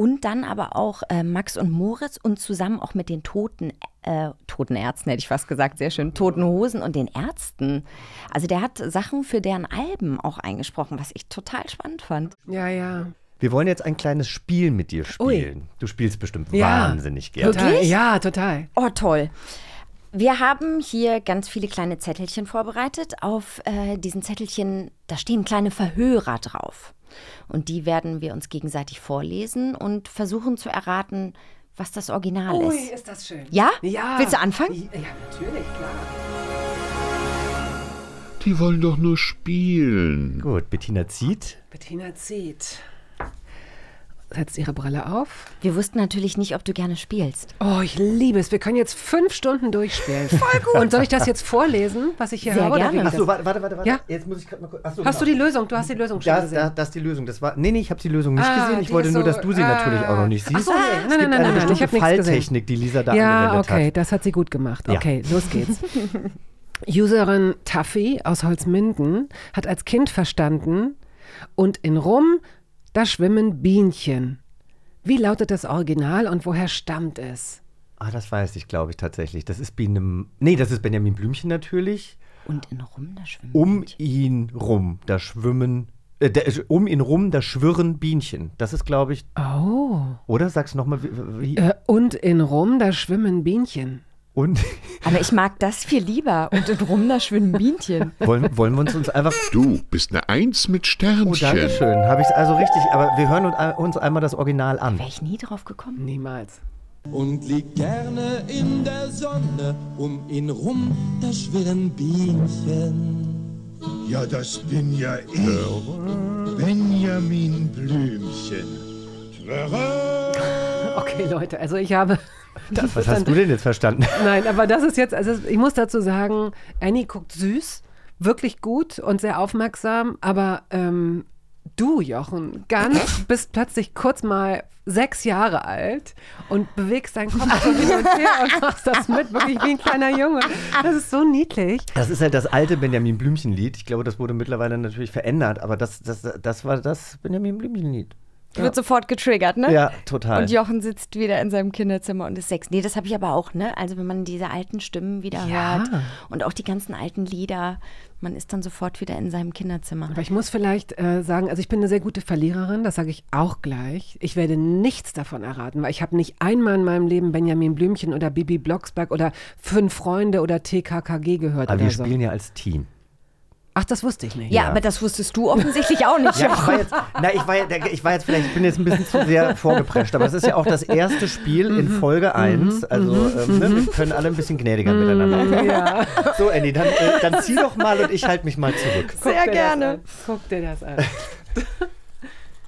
S1: und dann aber auch äh, Max und Moritz und zusammen auch mit den toten, äh, toten Ärzten, hätte ich fast gesagt, sehr schön, toten Hosen und den Ärzten. Also der hat Sachen für deren Alben auch eingesprochen, was ich total spannend fand.
S8: ja, ja.
S2: Wir wollen jetzt ein kleines Spiel mit dir spielen. Du spielst bestimmt
S8: Ja.
S2: wahnsinnig gerne.
S8: Total, ja, total.
S1: Oh, toll. Wir haben hier ganz viele kleine Zettelchen vorbereitet. Auf äh, diesen Zettelchen, da stehen kleine Verhörer drauf. Und die werden wir uns gegenseitig vorlesen und versuchen zu erraten, was das Original
S8: Ui,
S1: ist.
S8: ist das schön.
S1: Ja?
S8: Ja.
S1: Willst du anfangen?
S8: Ja, natürlich, klar.
S3: Die wollen doch nur spielen.
S2: Gut, Bettina zieht.
S8: Bettina zieht. Setzt ihre Brille auf.
S1: Wir wussten natürlich nicht, ob du gerne spielst.
S8: Oh, ich liebe es. Wir können jetzt fünf Stunden durchspielen. <laughs> Voll gut. Und soll ich das jetzt vorlesen, was ich hier
S1: Sehr
S8: habe?
S1: gerne.
S2: Achso,
S8: das?
S2: warte, warte, warte. warte.
S8: Ja.
S2: Jetzt muss ich gerade mal kurz. Achso,
S8: Hast du
S2: genau.
S8: die Lösung? Du hast die Lösung schon
S2: Das,
S8: gesehen.
S2: da, das ist die Lösung. Das war, nee, nee, ich habe die Lösung nicht
S8: Ah,
S2: gesehen. Ich wollte
S8: ist
S2: nur,
S8: so-
S2: dass du sie
S8: ah.
S2: natürlich auch noch nicht siehst.
S8: Ach so, nee.
S2: Es
S8: Nein,
S2: gibt
S8: nein, nein,
S2: eine
S8: nein, nein,
S2: bestimmte
S8: ich hab nichts gesehen.
S2: Falltechnik, die Lisa da
S8: ja,
S2: angewendet
S8: okay,
S2: hat.
S8: das hat sie gut gemacht.
S2: Ja.
S8: Okay, los geht's. <laughs> Userin Taffy aus Holzminden hat als Kind verstanden, und in Rum, da schwimmen Bienchen. Wie lautet das Original und woher stammt es?
S2: Ah, das weiß ich, glaube ich, tatsächlich. Das ist Biene. Nee, das ist Benjamin Blümchen natürlich.
S1: Und in Rum, da schwimmen
S2: Um ihn rum, da schwimmen. Äh, der, um ihn rum, da schwirren Bienchen. Das ist, glaube ich.
S8: Oh.
S2: Oder sag's nochmal, wie. wie
S8: Äh, und in Rum, da schwimmen Bienchen.
S2: Und
S1: Aber ich mag das viel lieber. Und in Rum, da schwimmen Bienchen.
S2: wollen, wollen wir uns, uns einfach.
S3: Du bist eine Eins mit
S2: Oh,
S3: Sternchen.
S2: danke schön. Habe ich es also richtig. Aber wir hören uns, uns einmal das Original an.
S1: Wäre ich nie drauf gekommen.
S8: Niemals.
S9: und liegt gerne in der Sonne. Um ihn rum, da schwirren Bienchen.
S10: Ja, das bin ja ich. Benjamin Blümchen. Schwöre! <laughs>
S8: Okay, Leute, also ich habe. <laughs> Das
S2: Was hast
S8: dann-
S2: du denn jetzt verstanden? <laughs>
S8: Nein, aber das ist jetzt, also ich muss dazu sagen, Annie guckt süß, wirklich gut und sehr aufmerksam, aber ähm, du, Jochen, ganz bist plötzlich kurz mal sechs Jahre alt und bewegst deinen Kopf so hin und her und machst das mit, wirklich wie ein kleiner Junge. Das ist so niedlich.
S2: Das ist halt das alte Benjamin Blümchen-Lied. Ich glaube, das wurde mittlerweile natürlich verändert, aber das, das, das war das Benjamin Blümchen-Lied.
S1: Wird sofort getriggert, ne?
S2: Ja, total.
S1: Und Jochen sitzt wieder in seinem Kinderzimmer und ist sechs. Nee, das habe ich aber auch, ne? Also wenn man diese alten Stimmen wieder
S8: Ja.
S1: hört und auch die ganzen alten Lieder, man ist dann sofort wieder in seinem Kinderzimmer.
S8: Aber ich muss vielleicht äh, sagen, also ich bin eine sehr gute Verliererin, das sage ich auch gleich. Ich werde nichts davon erraten, weil ich habe nicht einmal in meinem Leben Benjamin Blümchen oder Bibi Blocksberg oder Fünf Freunde oder TKKG gehört
S2: aber
S8: oder
S2: wir
S8: so.
S2: spielen ja als Team.
S8: Ach, das wusste ich nicht.
S1: Ja, aber das wusstest du offensichtlich auch nicht.
S2: Ja, ich war <laughs> jetzt, na, ich war, ja- ich war jetzt vielleicht, ich bin jetzt ein bisschen zu sehr vorgeprescht, aber es ist ja auch das erste Spiel in Folge 1. Also ähm, ne, wir können alle ein bisschen gnädiger miteinander.
S8: Ja.
S2: So, Andy, dann, äh, dann zieh doch mal und ich halte mich mal zurück.
S8: Guck Das an. Guck dir das an. <laughs>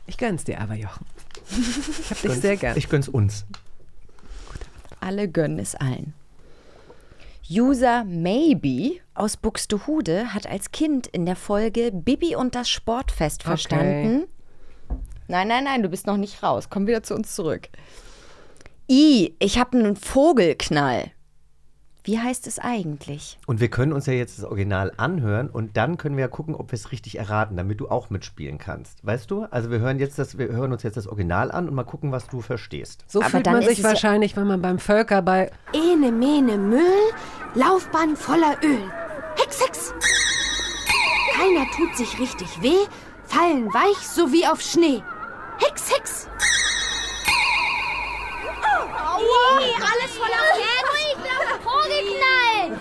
S8: Ich gönn's dir aber, Jochen. Ich hab dich sehr gern.
S2: Ich gönn's uns.
S1: Alle gönnen es allen. User Maybe aus Buxtehude hat als Kind in der Folge Bibi und das Sportfest verstanden. Nein, nein, nein, du bist noch nicht raus. Komm wieder zu uns zurück. I, ich habe einen Vogelknall. Wie heißt es eigentlich?
S2: Und wir können uns ja jetzt das Original anhören und dann können wir ja gucken, ob wir es richtig erraten, damit du auch mitspielen kannst. Weißt du? Also wir hören jetzt das, wir hören uns jetzt das Original an und mal gucken, was du verstehst.
S8: So
S1: Aber
S8: fühlt
S1: dann
S8: man sich
S1: es ja-
S8: wahrscheinlich, wenn man beim Völkerball.
S11: Ene, mene, Müll, Laufbahn voller Öl. Hex, Hex. Keiner tut sich richtig weh, fallen weich so wie auf Schnee. Hex, Hex.
S5: Aua, alles voller Pferde. Vogelknall.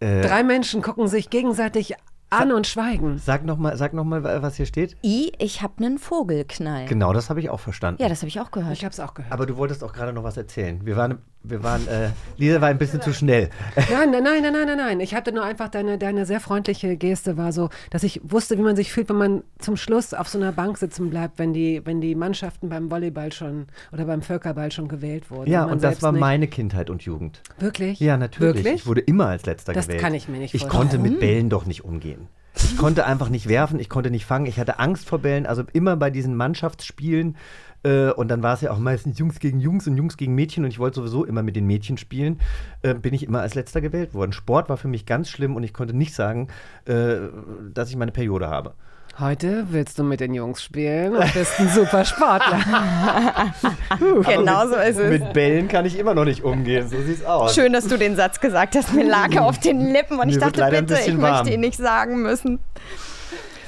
S2: Äh,
S8: Drei Menschen gucken sich gegenseitig an und schweigen.
S2: Sag nochmal, sag noch mal, was hier steht.
S1: I, ich habe einen Vogelknall.
S2: Genau, das habe ich auch verstanden.
S1: Ja, das habe ich auch gehört.
S8: Ich hab's auch gehört.
S2: Aber du wolltest auch gerade noch was erzählen. Wir waren, wir waren, äh, Lisa war ein bisschen zu schnell.
S8: Nein, nein, nein, nein, nein, nein. Ich hatte nur einfach deine, deine sehr freundliche Geste war so, dass ich wusste, wie man sich fühlt, wenn man zum Schluss auf so einer Bank sitzen bleibt, wenn die, wenn die Mannschaften beim Volleyball schon oder beim Völkerball schon gewählt wurden.
S2: Ja,
S8: man
S2: und das war
S8: nicht.
S2: meine Kindheit und Jugend.
S8: Wirklich?
S2: Ja, natürlich.
S8: Wirklich?
S2: Ich wurde immer als letzter
S8: Das
S2: gewählt.
S8: kann ich mir nicht
S2: Ich
S8: vorstellen.
S2: konnte mit? Bällen doch nicht umgehen. Ich konnte einfach nicht werfen, ich konnte nicht fangen, ich hatte Angst vor Bällen. Also immer bei diesen Mannschaftsspielen äh, und dann war es ja auch meistens Jungs gegen Jungs und Jungs gegen Mädchen und ich wollte sowieso immer mit den Mädchen spielen, äh, bin ich immer als letzter gewählt worden. Sport war für mich ganz schlimm und ich konnte nicht sagen, äh, dass ich meine Periode habe.
S8: Heute willst du mit den Jungs spielen und bist ein super Sportler. <laughs>
S1: genau so ist es.
S2: Mit Bällen kann ich immer noch nicht umgehen, so sieht's aus.
S1: Schön, dass du den Satz gesagt hast. Mir lag er auf den Lippen und ich
S2: Mir wird
S1: dachte, bitte, ich
S2: warm.
S1: möchte ihn nicht sagen müssen.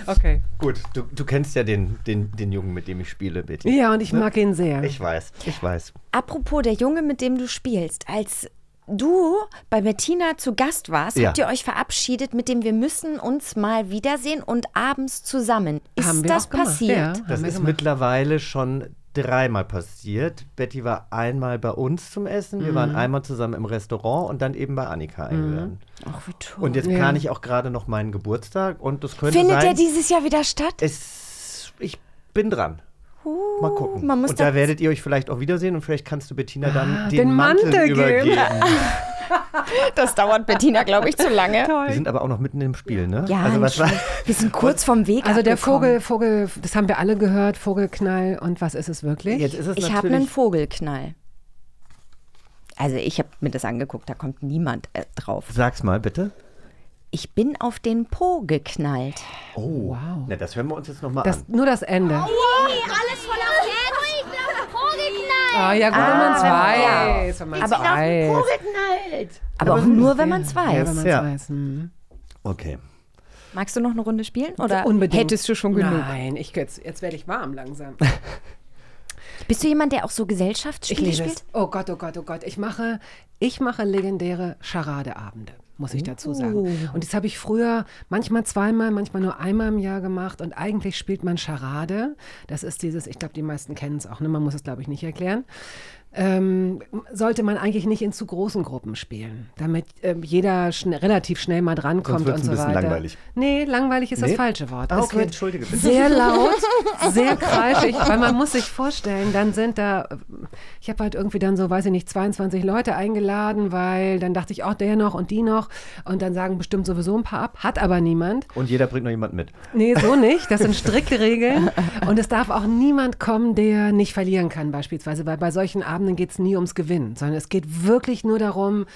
S8: Okay.
S2: Gut, du, du kennst ja den, den, den Jungen, mit dem ich spiele, Betty.
S8: Ja, und ich
S2: Ne?
S8: mag ihn sehr.
S2: Ich weiß, ich weiß.
S1: Apropos der Junge, mit dem du spielst, als du bei Bettina zu Gast warst,
S2: Ja.
S1: habt ihr euch verabschiedet mit dem Wir müssen uns mal wiedersehen und abends zusammen. Ist
S8: Haben wir
S1: das passiert?
S8: ja.
S2: Das ist
S8: gemacht.
S2: mittlerweile schon dreimal passiert. Betty war einmal bei uns zum Essen, wir
S8: Mhm.
S2: waren einmal zusammen im Restaurant und dann eben bei Annika eingeladen.
S1: Ach, wie toll.
S2: Und jetzt
S8: Ja.
S2: plane ich auch gerade noch meinen Geburtstag und das könnte
S1: Findet
S2: sein.
S1: der dieses Jahr wieder statt?
S2: es, ich bin dran. Mal gucken.
S1: man muss
S2: und da werdet ihr euch vielleicht auch wiedersehen und vielleicht kannst du Bettina dann
S8: Ah,
S2: den,
S8: den
S2: Mantel,
S8: Mantel geben.
S2: übergeben. <laughs>
S1: Das dauert Bettina, glaube ich, zu lange.
S2: Wir sind aber auch noch mitten im Spiel, ne?
S1: Ja,
S2: also was war,
S1: wir sind kurz vom Weg
S8: Also der. Vogel, Vogel, das haben wir alle gehört, Vogelknall. Und was ist es wirklich?
S2: jetzt ist es
S1: Ich habe einen Vogelknall. Also ich habe mir das angeguckt, da kommt niemand äh, drauf.
S2: Sag's mal bitte.
S1: Ich bin auf den Po geknallt.
S2: Oh,
S8: Wow.
S2: Na, das hören wir uns jetzt nochmal
S8: Das,
S2: an.
S8: nur das Ende.
S5: Alles voller Pferde. Vogelknall.
S8: Ah, ja, gut, wenn man es
S1: Ah,
S8: weiß. Wenn man es
S1: Aber auch
S8: weiß.
S1: Aber auch nur, wenn man es
S8: Ja, wenn
S1: weiß.
S8: man es
S2: Ja.
S8: weiß. Hm.
S2: Okay.
S1: Magst du noch eine Runde spielen? Oder
S8: Unbedingt.
S1: hättest du schon genug?
S8: Nein, ich, jetzt, jetzt werde ich warm langsam. <laughs>
S1: Bist du jemand, der auch so Gesellschaftsspiele spielt?
S8: es. Oh Gott, oh Gott, oh Gott. Ich mache, ich mache legendäre Charadeabende, muss ich dazu sagen. Und das habe ich früher manchmal zweimal, manchmal nur einmal im Jahr gemacht. Und eigentlich spielt man Charade. Das ist dieses, ich glaube, die meisten kennen es auch, ne? man muss es, glaube ich, nicht erklären. Ähm, sollte man eigentlich nicht in zu großen Gruppen spielen, damit ähm, jeder schn relativ schnell mal drankommt und
S2: ein
S8: so
S2: bisschen
S8: weiter.
S2: langweilig.
S8: Nee, langweilig ist
S2: Nee?
S8: das falsche Wort.
S2: Ah,
S8: Es
S2: okay,
S8: wird
S2: entschuldige bitte.
S8: Sehr laut, <laughs> sehr kreischig, weil man muss sich vorstellen, dann sind da, ich habe halt irgendwie dann so, weiß ich nicht, 22 Leute eingeladen, weil dann dachte ich, auch der noch und die noch und dann sagen bestimmt sowieso ein paar ab, hat aber niemand.
S2: Und jeder bringt noch jemand mit.
S8: Nee, so <laughs> nicht. Das sind strikte Regeln. Und es darf auch niemand kommen, der nicht verlieren kann, beispielsweise. Weil bei solchen Abenden geht es nie ums Gewinnen, sondern es geht wirklich nur darum,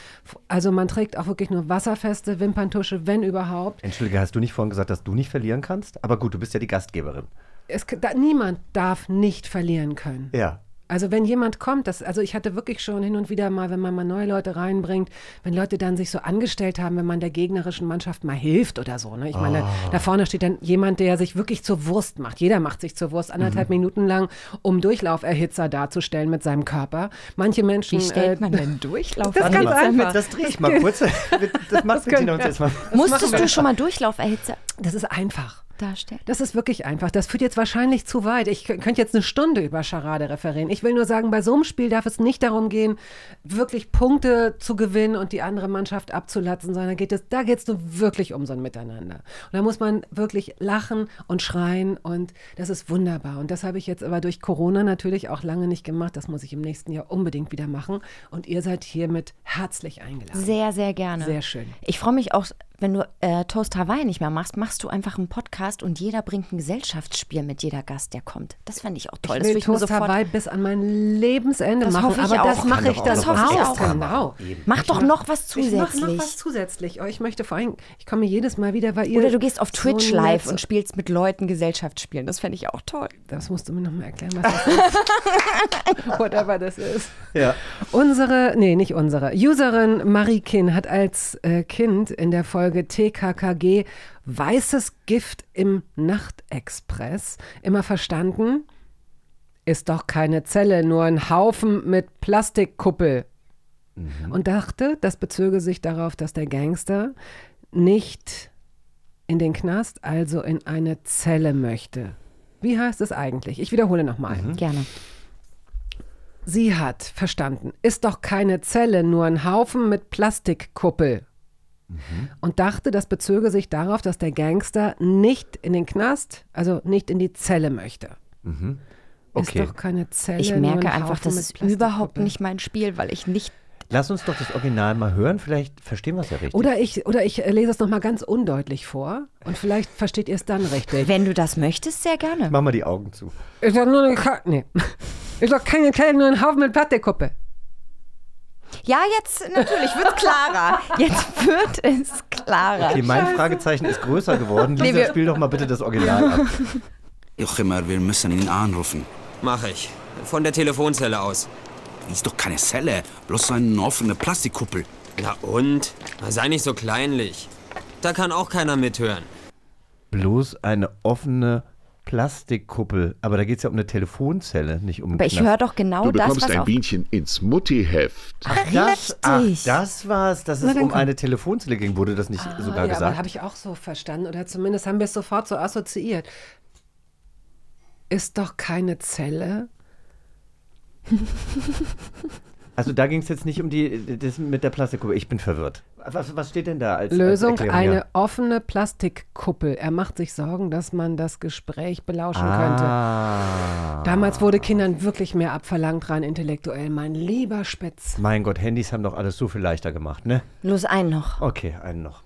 S8: also man trägt auch wirklich nur wasserfeste Wimperntusche, wenn überhaupt.
S2: Entschuldige, hast du nicht vorhin gesagt, dass du nicht verlieren kannst? Aber gut, du bist ja die Gastgeberin.
S8: Es, da, niemand darf nicht verlieren können.
S2: Ja.
S8: Also wenn jemand kommt, das, also ich hatte wirklich schon hin und wieder mal, wenn man mal neue Leute reinbringt, wenn Leute dann sich so angestellt haben, wenn man der gegnerischen Mannschaft mal hilft oder so. Ne? Ich meine,
S2: Ah.
S8: da vorne steht dann jemand, der sich wirklich zur Wurst macht. Jeder macht sich zur Wurst anderthalb
S2: Mhm.
S8: Minuten lang, um Durchlauferhitzer darzustellen mit seinem Körper. Manche Menschen.
S1: Wie stellt
S8: äh,
S1: man denn <laughs> Durchlauf?
S8: Das ganz einfach.
S2: Das drehe ich mal kurz. <laughs> Das macht Bettina uns jetzt mal.
S1: Musstest du schon mal Durchlauferhitzer
S8: Das ist einfach.
S1: Darstellen?
S8: Das ist wirklich einfach. Das führt jetzt wahrscheinlich zu weit. Ich kö- könnte jetzt eine Stunde über Charade referieren. Ich will nur sagen, bei so einem Spiel darf es nicht darum gehen, wirklich Punkte zu gewinnen und die andere Mannschaft abzulatzen, sondern geht es, da geht es nur wirklich um so ein Miteinander. Und da muss man wirklich lachen und schreien und das ist wunderbar. Und das habe ich jetzt aber durch Corona natürlich auch lange nicht gemacht. Das muss ich im nächsten Jahr unbedingt wieder machen. Und ihr seid hiermit herzlich eingeladen.
S1: Sehr, sehr gerne.
S8: Sehr schön.
S1: Ich freue mich auch, wenn du äh, Toast Hawaii nicht mehr machst, machst du einfach einen Podcast und jeder bringt ein Gesellschaftsspiel mit jeder Gast, der kommt. Das fände ich auch toll.
S8: Ich
S1: das
S8: will
S1: ich mir
S8: Toast
S1: sofort.
S8: Hawaii bis an mein Lebensende
S1: Das
S8: machen.
S1: hoffe ich
S8: aber
S1: auch.
S8: das mache ich dann
S2: auch
S1: Das hoffe ich
S8: auch. Genau.
S1: Mach doch noch was
S8: Ich mache noch
S1: zusätzlich.
S8: was zusätzlich. Oh, ich möchte vor allem, ich komme jedes Mal wieder, weil ihr.
S1: Oder du gehst auf
S8: so
S1: Twitch
S8: nett
S1: live
S8: so-
S1: und spielst mit Leuten Gesellschaftsspielen. Das fände ich auch toll.
S8: Das musst du mir nochmal erklären, was das ist. <laughs> Whatever das ist.
S2: Ja.
S8: Unsere, nee, nicht unsere, Userin Marie Kin hat als äh, Kind in der Folge TKKG Weißes Gift im Nachtexpress immer verstanden, ist doch keine Zelle, nur ein Haufen mit Plastikkuppel. Und dachte, das bezöge sich darauf, dass der Gangster nicht in den Knast, also in eine Zelle möchte. Wie heißt es eigentlich? Ich wiederhole nochmal.
S1: Gerne.
S8: Sie hat verstanden, ist doch keine Zelle, nur ein Haufen mit Plastikkuppel. Und dachte, das bezöge sich darauf, dass der Gangster nicht in den Knast, also nicht in die Zelle möchte.
S2: Okay.
S8: Ist doch keine Zelle.
S1: Ich merke
S8: ein
S1: einfach, das ist überhaupt nicht mein Spiel, weil ich nicht.
S2: Lass uns doch das Original mal hören. Vielleicht verstehen wir es ja richtig.
S8: Oder ich, oder ich lese es nochmal ganz undeutlich vor und vielleicht versteht ihr es dann richtig.
S1: Wenn du das möchtest, sehr gerne.
S2: Mach mal die Augen zu.
S8: Ist doch nur eine Ka nee. Ist doch keine Zelle, nur ein Haufen mit Plastikkuppel.
S1: Ja, jetzt natürlich wird es klarer. Jetzt wird es klarer.
S2: Okay, mein Fragezeichen ist größer geworden.
S1: Nee,
S2: Lisa,
S1: wir-
S2: spiel doch mal bitte das Original ab. <laughs>
S12: Jochimer, wir müssen ihn anrufen.
S13: Mach ich. Von der Telefonzelle aus.
S12: Ist doch keine Zelle, bloß so eine offene Plastikkuppel.
S13: Na und? Sei nicht so kleinlich. Da kann auch keiner mithören.
S2: Bloß eine offene Plastikkuppel. Aber da geht es ja um eine Telefonzelle, nicht um
S1: Aber ich höre doch genau
S3: Du
S1: das,
S3: bekommst
S1: was
S3: ein. Bienchen ins Muttiheft.
S2: Ach, das, ach,
S1: Richtig.
S2: das war's, dass
S8: Na,
S2: es um
S8: komm.
S2: eine Telefonzelle ging. Wurde das nicht sogar
S8: Ah, ja,
S2: gesagt?
S8: habe ich auch so verstanden oder zumindest haben wir es sofort so assoziiert. Ist doch keine Zelle.
S2: Also da ging es jetzt nicht um die das mit der Plastikkuppel. Ich bin verwirrt. Was, was steht denn da als
S8: Lösung
S2: als
S8: eine
S2: Ja.
S8: offene Plastikkuppel. Er macht sich Sorgen, dass man das Gespräch belauschen
S2: Ah.
S8: könnte. Damals wurde Kindern wirklich mehr abverlangt, rein intellektuell. Mein lieber Spitz.
S2: Mein Gott, Handys haben doch alles so viel leichter gemacht, ne?
S1: Los, einen noch.
S2: Okay, einen noch.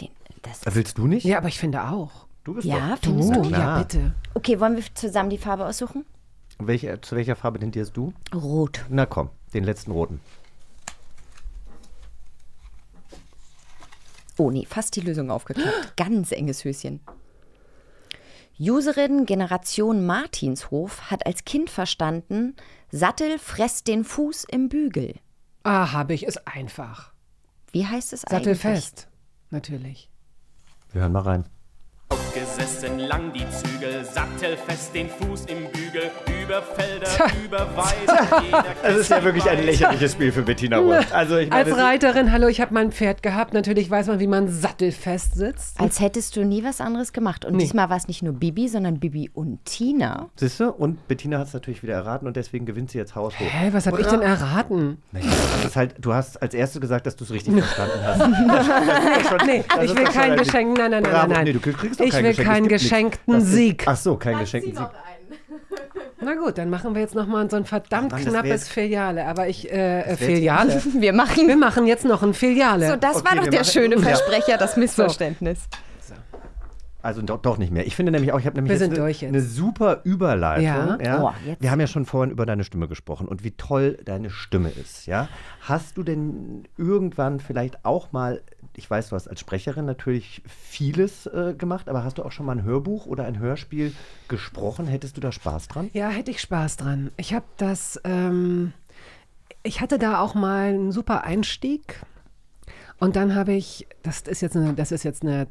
S1: Den, das
S2: Äh, Willst du nicht?
S8: Ja, aber ich finde auch.
S2: Du bist
S1: Ja,
S2: doch.
S1: du?
S2: Na
S8: ja, bitte.
S1: Okay, wollen wir zusammen die Farbe aussuchen?
S2: Welche, zu welcher Farbe tendierst du?
S1: Rot.
S2: Na komm, den letzten roten.
S1: Oh nee, fast die Lösung aufgeklappt. Ganz enges Höschen. Userin Generation Martinshof hat als Kind verstanden, Sattel fresst den Fuß im Bügel.
S8: Ah, habe ich. Ist einfach.
S1: Wie heißt es
S8: Sattelfest. Natürlich.
S2: Wir hören mal rein.
S14: Aufgesessen lang die Zügel, sattelfest den Fuß im Bügel, über Felder, über Weiden. jeder
S2: Das ist ja wirklich ein lächerliches Spiel für Bettina Roth. Also ich meine,
S8: Als Reiterin, hallo, ich habe mein Pferd gehabt. Natürlich weiß man, wie man sattelfest sitzt.
S1: Als hättest du nie was anderes gemacht. Und
S8: Nee.
S1: diesmal war es nicht nur Bibi, sondern Bibi und Tina.
S2: Siehst du? Und Bettina hat es natürlich wieder erraten und deswegen gewinnt sie jetzt haushoch.
S8: Hä, was habe ich denn erraten?
S2: Naja, das ist halt, du hast als erstes gesagt, dass du es richtig <laughs> verstanden hast. Das, das ist schon,
S8: Nee,
S2: das
S8: ich
S2: ist
S8: will
S2: doch schon
S8: kein
S2: ein-
S8: Geschenk. Nein, nein, nein,
S2: Bravo.
S8: nein, nein.
S2: Nee, du kriegst doch
S8: ich
S2: kein
S8: will
S2: Geschenk. Es
S8: keinen
S2: gibt nichts.
S8: geschenkten
S2: Das ist-
S8: Sieg.
S2: Ach so, keinen geschenkten Sieg.
S8: Na gut, dann machen wir jetzt nochmal so ein verdammt
S2: Mann,
S8: knappes Filiale. Aber ich, äh, Filiale.
S1: Wir machen.
S8: Wir machen jetzt noch ein Filiale.
S1: So, das
S2: Okay,
S1: war doch der
S2: machen-
S1: schöne
S2: Ja.
S1: Versprecher, das Missverständnis.
S2: Also doch, doch nicht mehr. Ich finde nämlich auch, ich habe nämlich jetzt eine,
S8: jetzt.
S2: eine super Überleitung.
S8: Ja.
S1: Oh, jetzt.
S2: Wir haben ja schon vorhin über deine Stimme gesprochen und wie toll deine Stimme ist. Ja? Hast du denn irgendwann vielleicht auch mal, ich weiß, du hast als Sprecherin natürlich vieles äh, gemacht, aber hast du auch schon mal ein Hörbuch oder ein Hörspiel gesprochen? Hättest du da Spaß dran?
S8: Ja, hätte ich Spaß dran. Ich habe das, ähm, ich hatte da auch mal einen super Einstieg. Und dann habe ich, das ist jetzt eine, das ist jetzt eine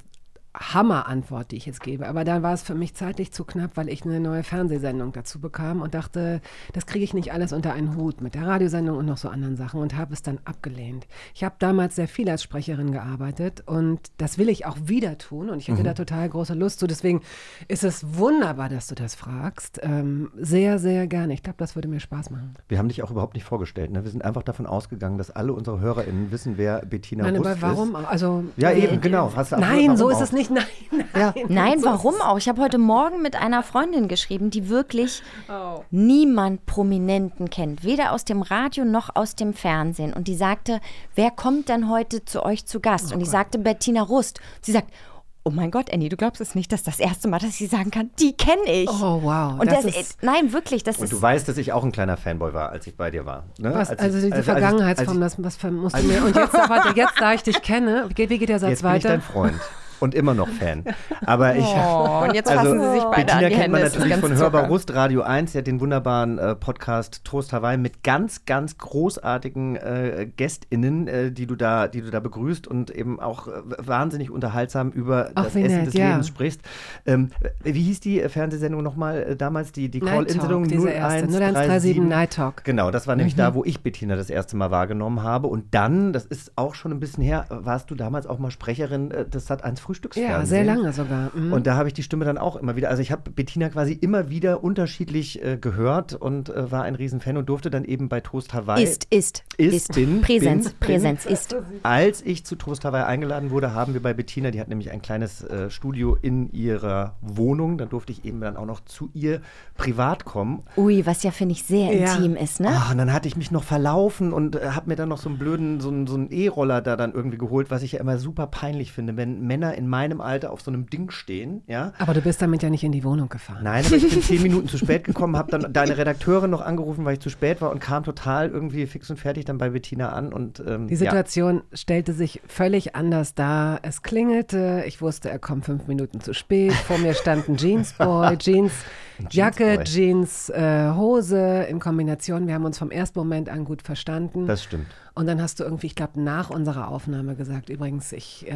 S8: Hammerantwort, die ich jetzt gebe. Aber da war es für mich zeitlich zu knapp, weil ich eine neue Fernsehsendung dazu bekam und dachte, das kriege ich nicht alles unter einen Hut mit der Radiosendung und noch so anderen Sachen und habe es dann abgelehnt. Ich habe damals sehr viel als Sprecherin gearbeitet und das will ich auch wieder tun und ich hätte
S2: Mhm.
S8: da total große Lust zu. Deswegen ist es wunderbar, dass du das fragst. Ähm, sehr, sehr gerne. Ich glaube, das würde mir Spaß machen.
S2: Wir haben dich auch überhaupt nicht vorgestellt. Ne? Wir sind einfach davon ausgegangen, dass alle unsere HörerInnen wissen, wer Bettina
S8: Nein,
S2: Rust
S8: aber warum?
S2: ist.
S8: Also,
S2: Ja,
S8: äh,
S2: eben, genau. Hast du
S8: Nein, so ist es nicht. Nein, nein.
S1: Nein,
S8: so ist
S1: warum auch? Ich habe heute Morgen mit einer Freundin geschrieben, die wirklich
S8: Oh.
S1: niemand Prominenten kennt, weder aus dem Radio noch aus dem Fernsehen. Und die sagte, wer kommt denn heute zu euch zu Gast? Und ich sagte Bettina Rust. Sie sagt, oh mein Gott, Annie, du glaubst es nicht, dass das erste Mal, dass ich sagen kann, die kenne ich.
S8: Oh, wow.
S1: Und
S8: das
S1: das,
S8: ist-
S1: nein, wirklich, das
S2: Und
S1: ist
S2: du weißt, dass ich auch ein kleiner Fanboy war, als ich bei dir war. Ne?
S8: Was,
S2: Als
S8: also
S2: ich-
S8: diese
S2: als- als ich-
S8: Vergangenheitsform, das was musst du mir. Und jetzt, <laughs> aber, jetzt, da ich dich kenne, wie geht, wie geht der Satz
S2: Jetzt bin ich
S8: weiter?
S2: dein Freund. Und immer noch Fan. Aber ich.
S1: Oh, und jetzt fassen sie sich beide
S2: Bettina
S1: an die
S2: kennt man
S1: Hände,
S2: natürlich von Hörbar. Rust Radio 1, der hat den wunderbaren äh, Podcast Trost Hawaii mit ganz, ganz großartigen äh, GästInnen, äh, die, du da, die du da begrüßt und eben auch äh, wahnsinnig unterhaltsam über
S8: Ach,
S2: das Essen
S8: nett,
S2: des
S8: ja.
S2: Lebens sprichst. Ähm, wie hieß die äh, Fernsehsendung nochmal äh, damals? Die, die Call-In-Sendung
S8: Talk, diese erste, 0137 Night Talk.
S2: Genau, das war nämlich
S8: Mhm.
S2: da, wo ich Bettina das erste Mal wahrgenommen habe. Und dann, das ist auch schon ein bisschen her, warst du damals auch mal Sprecherin des Sat1 Frühstücksfernsehens.
S8: Ja, sehr lange sogar. Mhm.
S2: Und da habe ich die Stimme dann auch immer wieder, also ich habe Bettina quasi immer wieder unterschiedlich äh, gehört und äh, war ein Riesenfan und durfte dann eben bei Toast Hawaii.
S1: Ist, ist,
S2: ist,
S1: ist.
S2: bin,
S1: Präsenz,
S2: bin,
S1: Präsenz
S2: bin.
S1: ist.
S2: Als ich zu Toast Hawaii eingeladen wurde, haben wir bei Bettina, die hat nämlich ein kleines äh, Studio in ihrer Wohnung, dann durfte ich eben dann auch noch zu ihr privat kommen.
S1: Ui, was ja, finde ich, sehr
S2: Ja.
S1: intim ist, ne?
S2: Ah, und dann hatte ich mich noch verlaufen und äh, habe mir dann noch so einen blöden, so einen, so einen E-Roller da dann irgendwie geholt, was ich ja immer super peinlich finde, wenn Männer in meinem Alter auf so einem Ding stehen, ja.
S8: Aber du bist damit ja nicht in die Wohnung gefahren.
S2: Nein, aber ich bin zehn <laughs> Minuten zu spät gekommen, habe dann deine Redakteurin noch angerufen, weil ich zu spät war und kam total irgendwie fix und fertig dann bei Bettina an und ähm,
S8: Die Situation stellte sich völlig anders dar. Es klingelte, ich wusste, er kommt fünf Minuten zu spät. Vor mir stand ein Jeansboy, <laughs> Jeans, Jacke. Jeans, äh, Hose in Kombination. Wir haben uns vom ersten Moment an gut verstanden.
S2: ja, das stimmt.
S8: Und dann hast du irgendwie, ich glaube, nach unserer Aufnahme gesagt, übrigens, ich äh,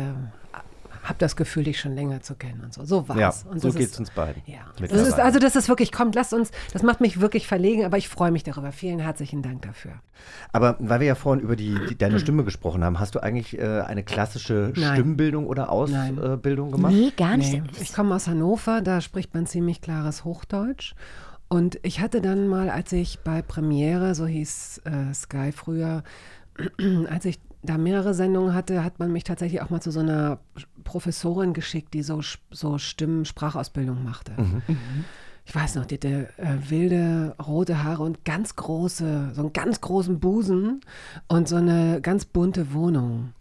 S8: habe das Gefühl, dich schon länger zu kennen und so. So war's.
S2: Ja,
S8: und
S2: so geht's
S8: ist-
S2: uns beiden.
S8: Ja. Das ist, also das ist wirklich, kommt, lasst uns, das macht mich wirklich verlegen, aber ich freue mich darüber. Vielen herzlichen Dank dafür.
S2: Aber weil wir ja vorhin über die, die, deine Stimme gesprochen haben, hast du eigentlich äh, eine klassische
S8: Nein.
S2: Stimmbildung oder Ausbildung gemacht?
S1: Nee, gar nicht.
S8: Nee. Ich komme aus Hannover, da spricht man ziemlich klares Hochdeutsch. Und ich hatte dann mal, als ich bei Premiere, so hieß äh, Sky früher, <clears throat> als ich da mehrere Sendungen hatte, hat man mich tatsächlich auch mal zu so einer Professorin geschickt, die so, so Stimmen-Sprachausbildung machte. Ich weiß noch, die hatte äh, wilde rote Haare und ganz große, so einen ganz großen Busen und so eine ganz bunte Wohnung.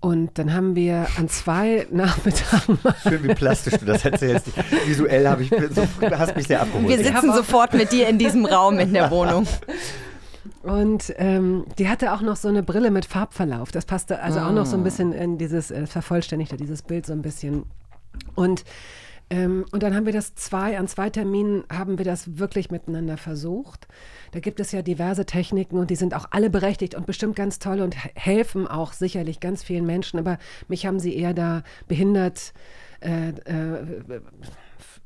S8: Und dann haben wir an zwei <laughs> Nachmittagen
S2: Schön, wie plastisch du das erzählst. Visuell habe ich, so, hast mich sehr abgeholt.
S1: Wir sitzen sofort mit dir in diesem Raum in der <laughs> Wohnung.
S8: Und ähm, die hatte auch noch so eine Brille mit Farbverlauf. Das passte also auch noch so ein
S1: Ah.
S8: bisschen in dieses, äh, vervollständigte dieses Bild so ein bisschen. Und, ähm, und dann haben wir das zwei, an zwei Terminen haben wir das wirklich miteinander versucht. Da gibt es ja diverse Techniken und die sind auch alle berechtigt und bestimmt ganz toll und he- helfen auch sicherlich ganz vielen Menschen. Aber mich haben sie eher da behindert, äh, äh,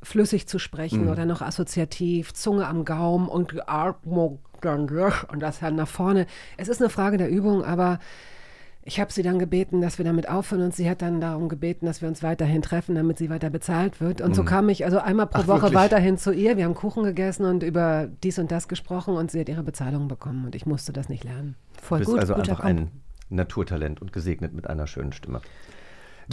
S8: flüssig zu sprechen
S2: Mhm.
S8: oder noch assoziativ, Zunge am Gaumen und Atmung und das dann nach vorne. Es ist eine Frage der Übung, aber ich habe sie dann gebeten, dass wir damit aufhören und sie hat dann darum gebeten, dass wir uns weiterhin treffen, damit sie weiter bezahlt wird. Und so
S2: Mhm.
S8: kam ich also einmal pro
S2: Ach,
S8: Woche
S2: wirklich?
S8: weiterhin zu ihr. Wir haben Kuchen gegessen und über dies und das gesprochen und sie hat ihre Bezahlung bekommen und ich musste das nicht lernen.
S1: Voll
S2: du bist
S1: gut,
S2: also einfach ein Naturtalent und gesegnet mit einer schönen Stimme.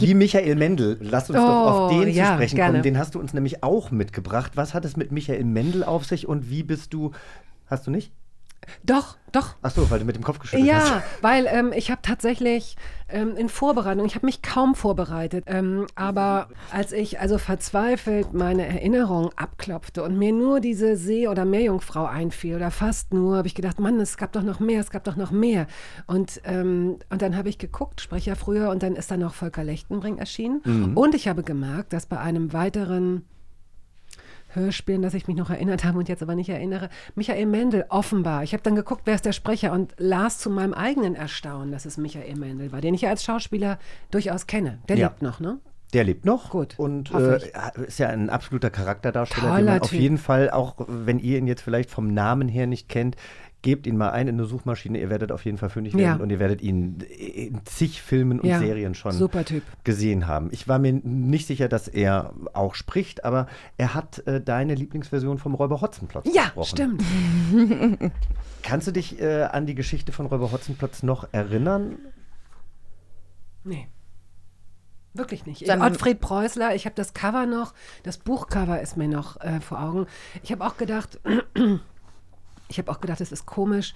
S2: Wie Michael Mendel, lass uns doch auf
S8: Oh,
S2: den
S8: ja,
S2: zu sprechen
S8: gerne.
S2: kommen. Den hast du uns nämlich auch mitgebracht. Was hat es mit Michael Mendel auf sich und wie bist du, hast du nicht?
S8: Doch, doch.
S2: Ach so, weil du mit dem Kopf geschüttelt hast.
S8: Ja, weil ähm, ich habe tatsächlich ähm, in Vorbereitung, ich habe mich kaum vorbereitet, ähm, aber als ich also verzweifelt meine Erinnerung abklopfte und mir nur diese See- oder Meerjungfrau einfiel oder fast nur, habe ich gedacht, Mann, es gab doch noch mehr, es gab doch noch mehr. Und, ähm, und dann habe ich geguckt, Sprecher früher, und dann ist dann noch Volker Lechtenbring erschienen.
S2: Mhm.
S8: Und ich habe gemerkt, dass bei einem weiteren Hörspielen, dass ich mich noch erinnert habe und jetzt aber nicht erinnere. Michael Mendel, offenbar. Ich habe dann geguckt, wer ist der Sprecher und las zu meinem eigenen Erstaunen, dass es Michael Mendel war, den ich ja als Schauspieler durchaus kenne. Der
S2: Ja.
S8: lebt noch, ne?
S2: Der lebt noch.
S8: Gut.
S2: Und äh, ist ja ein absoluter Charakterdarsteller, den
S8: Toller
S2: man auf jeden Fall, auch wenn ihr ihn jetzt vielleicht vom Namen her nicht kennt, gebt ihn mal ein in eine Suchmaschine. Ihr werdet auf jeden Fall fündig
S8: Ja.
S2: werden und ihr werdet ihn in zig Filmen und
S8: Ja,
S2: Serien schon
S8: super Typ.
S2: gesehen haben. Ich war mir nicht sicher, dass er auch spricht, aber er hat äh, deine Lieblingsversion vom Räuber Hotzenplotz
S8: Ja,
S2: gesprochen.
S8: stimmt. <laughs>
S2: Kannst du dich äh, an die Geschichte von Räuber Hotzenplotz noch erinnern?
S8: Nee. Wirklich nicht.
S1: Dann-
S8: Ottfried Preußler, ich habe das Cover noch, das Buchcover ist mir noch äh, vor Augen. Ich habe auch gedacht, <clears throat> ich habe auch gedacht, es ist komisch.